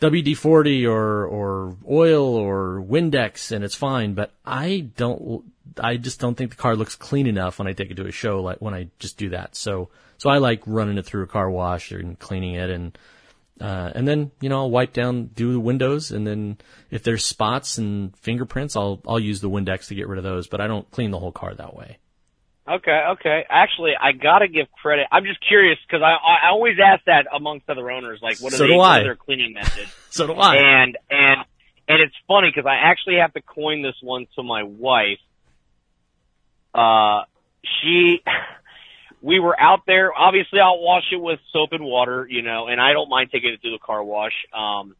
WD-40 or or oil or Windex and it's fine, but I don't. I just don't think the car looks clean enough when I take it to a show. Like when I just do that. So so I like running it through a car wash and cleaning it and Uh, and then, you know, I'll wipe down, do the windows, and then if there's spots and fingerprints, I'll, I'll use the Windex to get rid of those, but I don't clean the whole car that way. Okay, okay. Actually, I gotta give credit. I'm just curious because I I always ask that amongst other owners, like what are So they, do what I. their cleaning method? So do I. and and and it's funny because I actually have to coin this one to my wife. Uh, she, we were out there. Obviously, I'll wash it with soap and water, you know, and I don't mind taking it through the car wash. Um,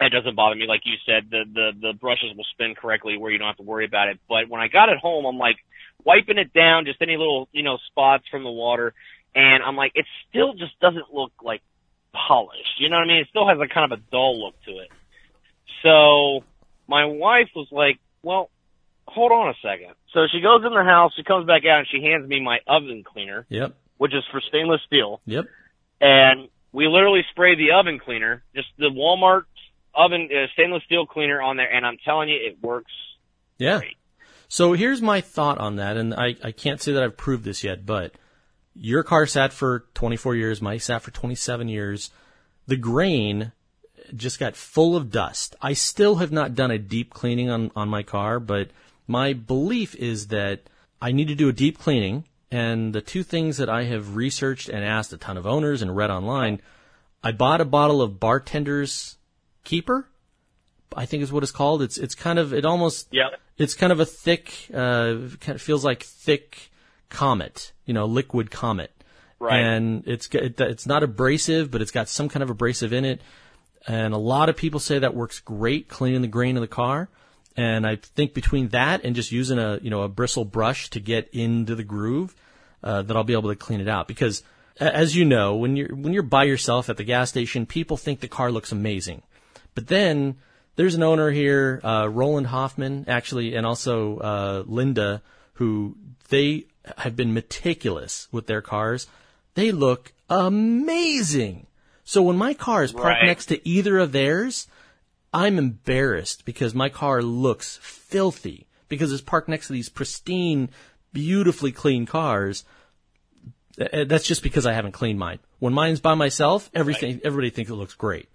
that doesn't bother me. Like you said, the the the brushes will spin correctly where you don't have to worry about it. But when I got it home, I'm like wiping it down, just any little you know spots from the water, and I'm like, it still just doesn't look like polished. You know what I mean? It still has a kind of a dull look to it. So my wife was like, well, hold on a second. So she goes in the house, she comes back out and she hands me my oven cleaner, Yep. which is for stainless steel. Yep. And we literally spray the oven cleaner, just the Walmart oven uh, stainless steel cleaner on there. And I'm telling you, it works. Yeah. Great. So here's my thought on that, and I, I can't say that I've proved this yet, but your car sat for 24 years, my sat for 27 years. The grain just got full of dust. I still have not done a deep cleaning on, on my car, but my belief is that I need to do a deep cleaning. And the two things that I have researched and asked a ton of owners and read online, I bought a bottle of Bartender's Keeper. I think is what it's called. It's it's kind of it almost yeah. it's kind of a thick, uh, kind of feels like thick comet, you know, liquid comet. Right. And it's it, it's not abrasive, but it's got some kind of abrasive in it. And a lot of people say that works great cleaning the grain of the car. And I think between that and just using a you know a bristle brush to get into the groove, uh, that I'll be able to clean it out. Because as you know, when you're when you're by yourself at the gas station, people think the car looks amazing. But then there's an owner here, uh, Roland Hoffman, actually, and also uh, Linda, who they have been meticulous with their cars. They look amazing. So when my car is parked Right. next to either of theirs, I'm embarrassed because my car looks filthy because it's parked next to these pristine, beautifully clean cars. Uh, That's just because I haven't cleaned mine. When mine's by myself, everything everybody thinks it looks great.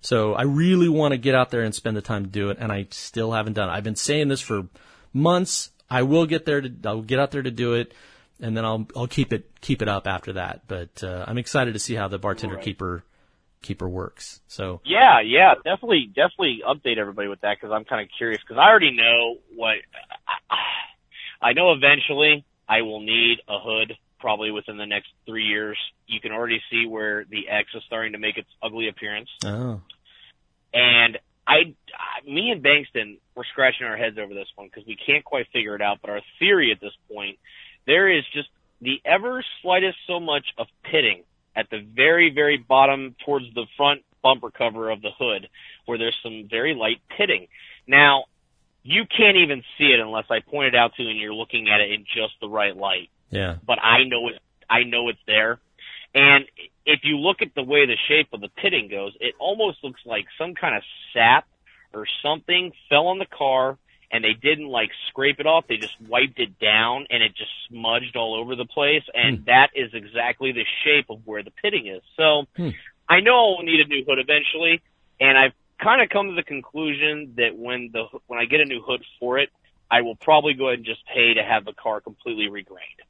So I really want to get out there and spend the time to do it, and I still haven't done it. I've been saying this for months. I will get there to I'll get out there to do it, and then I'll I'll keep it keep it up after that. But uh, I'm excited to see how the bartender Right. keeper keeper works. So Yeah, yeah, definitely, definitely update everybody with that because I'm kind of curious because I already know what I know. Eventually, I will need a hood probably within the next three years. You can already see where the X is starting to make its ugly appearance, oh and I, me and Bankston were scratching our heads over this one because we can't quite figure it out. But our theory at this point, there is just the ever slightest so much of pitting at the very, very bottom towards the front bumper cover of the hood where there's some very light pitting. Now, you can't even see it unless I point it out to you and you're looking at it in just the right light. yeah But I know it, I know it's there. And if you look at the way the shape of the pitting goes, it almost looks like some kind of sap or something fell on the car and they didn't like scrape it off. They just wiped it down and it just smudged all over the place. And that is exactly the shape of where the pitting is. So Hmm. I know I'll need a new hood eventually. And I've kind of come to the conclusion that when the, when I get a new hood for it, I will probably go ahead and just pay to have the car completely regrained.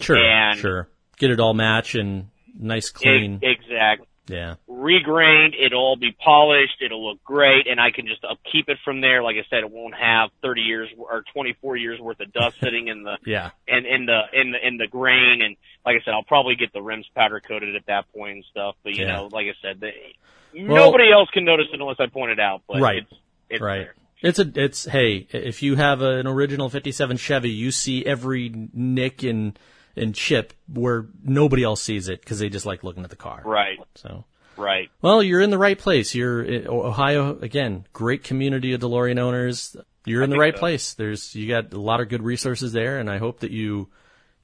sure And- sure get it all match and nice clean exactly. Yeah regrained. It'll all be polished. It'll look great, and I can just upkeep it from there. Like I said, it won't have 30 years or 24 years worth of dust sitting in the yeah in in the in the in the grain. And like I said, I'll probably get the rims powder coated at that point and stuff. But you Yeah. know, like I said, they, Well- nobody else can notice it unless I point it out. But Right. it's it's right. there. It's a it's hey, if you have an original 57 Chevy, you see every nick and and chip where nobody else sees it because they just like looking at the car. Right, So, right. well, you're in the right place. You're in Ohio again, great community of DeLorean owners. You're in the right so. place. There's you got a lot of good resources there, and I hope that you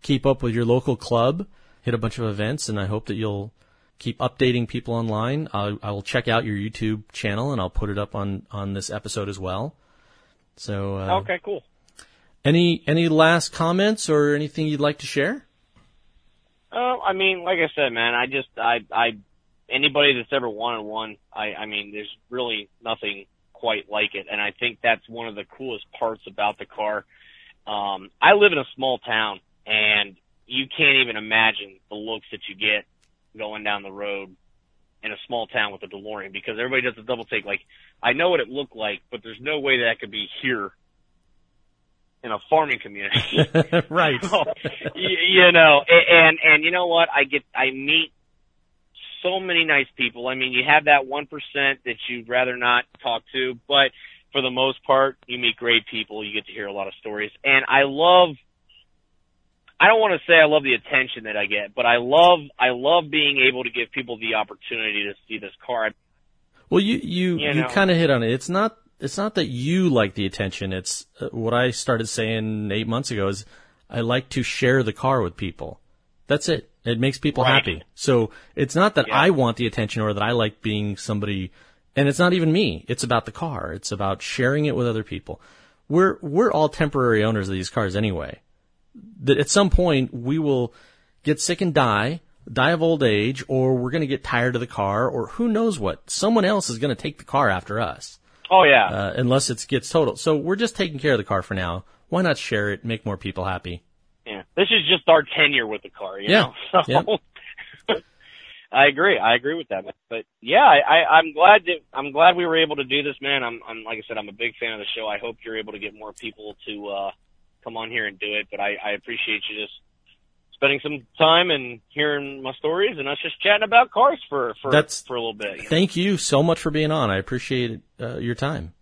keep up with your local club, hit a bunch of events, and I hope that you'll keep updating people online. I'll, I will check out your YouTube channel, and I'll put it up on on this episode as well. So, uh, Okay, cool. Any any last comments or anything you'd like to share? Uh, I mean, like I said, man, I just I I anybody that's ever wanted one, I, I mean, there's really nothing quite like it. And I think that's one of the coolest parts about the car. Um, I live in a small town and you can't even imagine the looks that you get going down the road in a small town with a DeLorean because everybody does a double take. Like, I know what it looked like, but there's no way that could be here in a farming community. right. So, you, know, and, and you know what? I get, I meet so many nice people. I mean, you have that 1% that you'd rather not talk to, but for the most part, you meet great people. You get to hear a lot of stories. And I love, I don't want to say I love the attention that I get, but I love, I love being able to give people the opportunity to see this car. Well, you, you, You you, kind of hit on it. It's not, it's not that you like the attention. It's uh, what I started saying eight months ago is I like to share the car with people. That's it. It makes people Right. happy. So it's not that Yeah. I want the attention or that I like being somebody, and it's not even me. It's about the car. It's about sharing it with other people. We're, we're all temporary owners of these cars anyway. That at some point we will get sick and die, die of old age, or we're going to get tired of the car, or who knows what. Someone else is going to take the car after us, Oh yeah. uh, unless it gets totaled. So we're just taking care of the car for now. Why not share it, make more people happy? Yeah, this is just our tenure with the car, you Yeah, know. So I agree. I agree with that. But yeah, I, I, I'm glad that I'm glad we were able to do this, man. I'm, I'm like I said, I'm a big fan of the show. I hope you're able to get more people to uh come on here and do it. But I, I appreciate you just spending some time and hearing my stories and us just chatting about cars for for That's- for a little bit. you know? Thank you so much for being on. I appreciate uh, your time.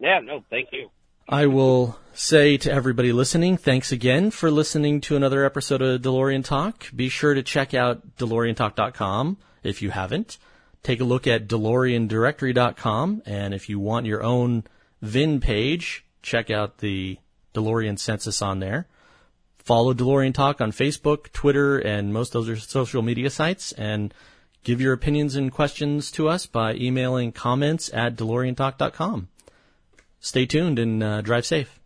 Yeah, no, thank you. I will say to everybody listening, thanks again for listening to another episode of DeLorean Talk. Be sure to check out DeLoreanTalk.com if you haven't. Take a look at DeLoreanDirectory.com, and if you want your own VIN page, check out the DeLorean census on there. Follow DeLorean Talk on Facebook, Twitter, and most other social media sites, and give your opinions and questions to us by emailing comments at DeLoreanTalk.com. Stay tuned and uh, drive safe.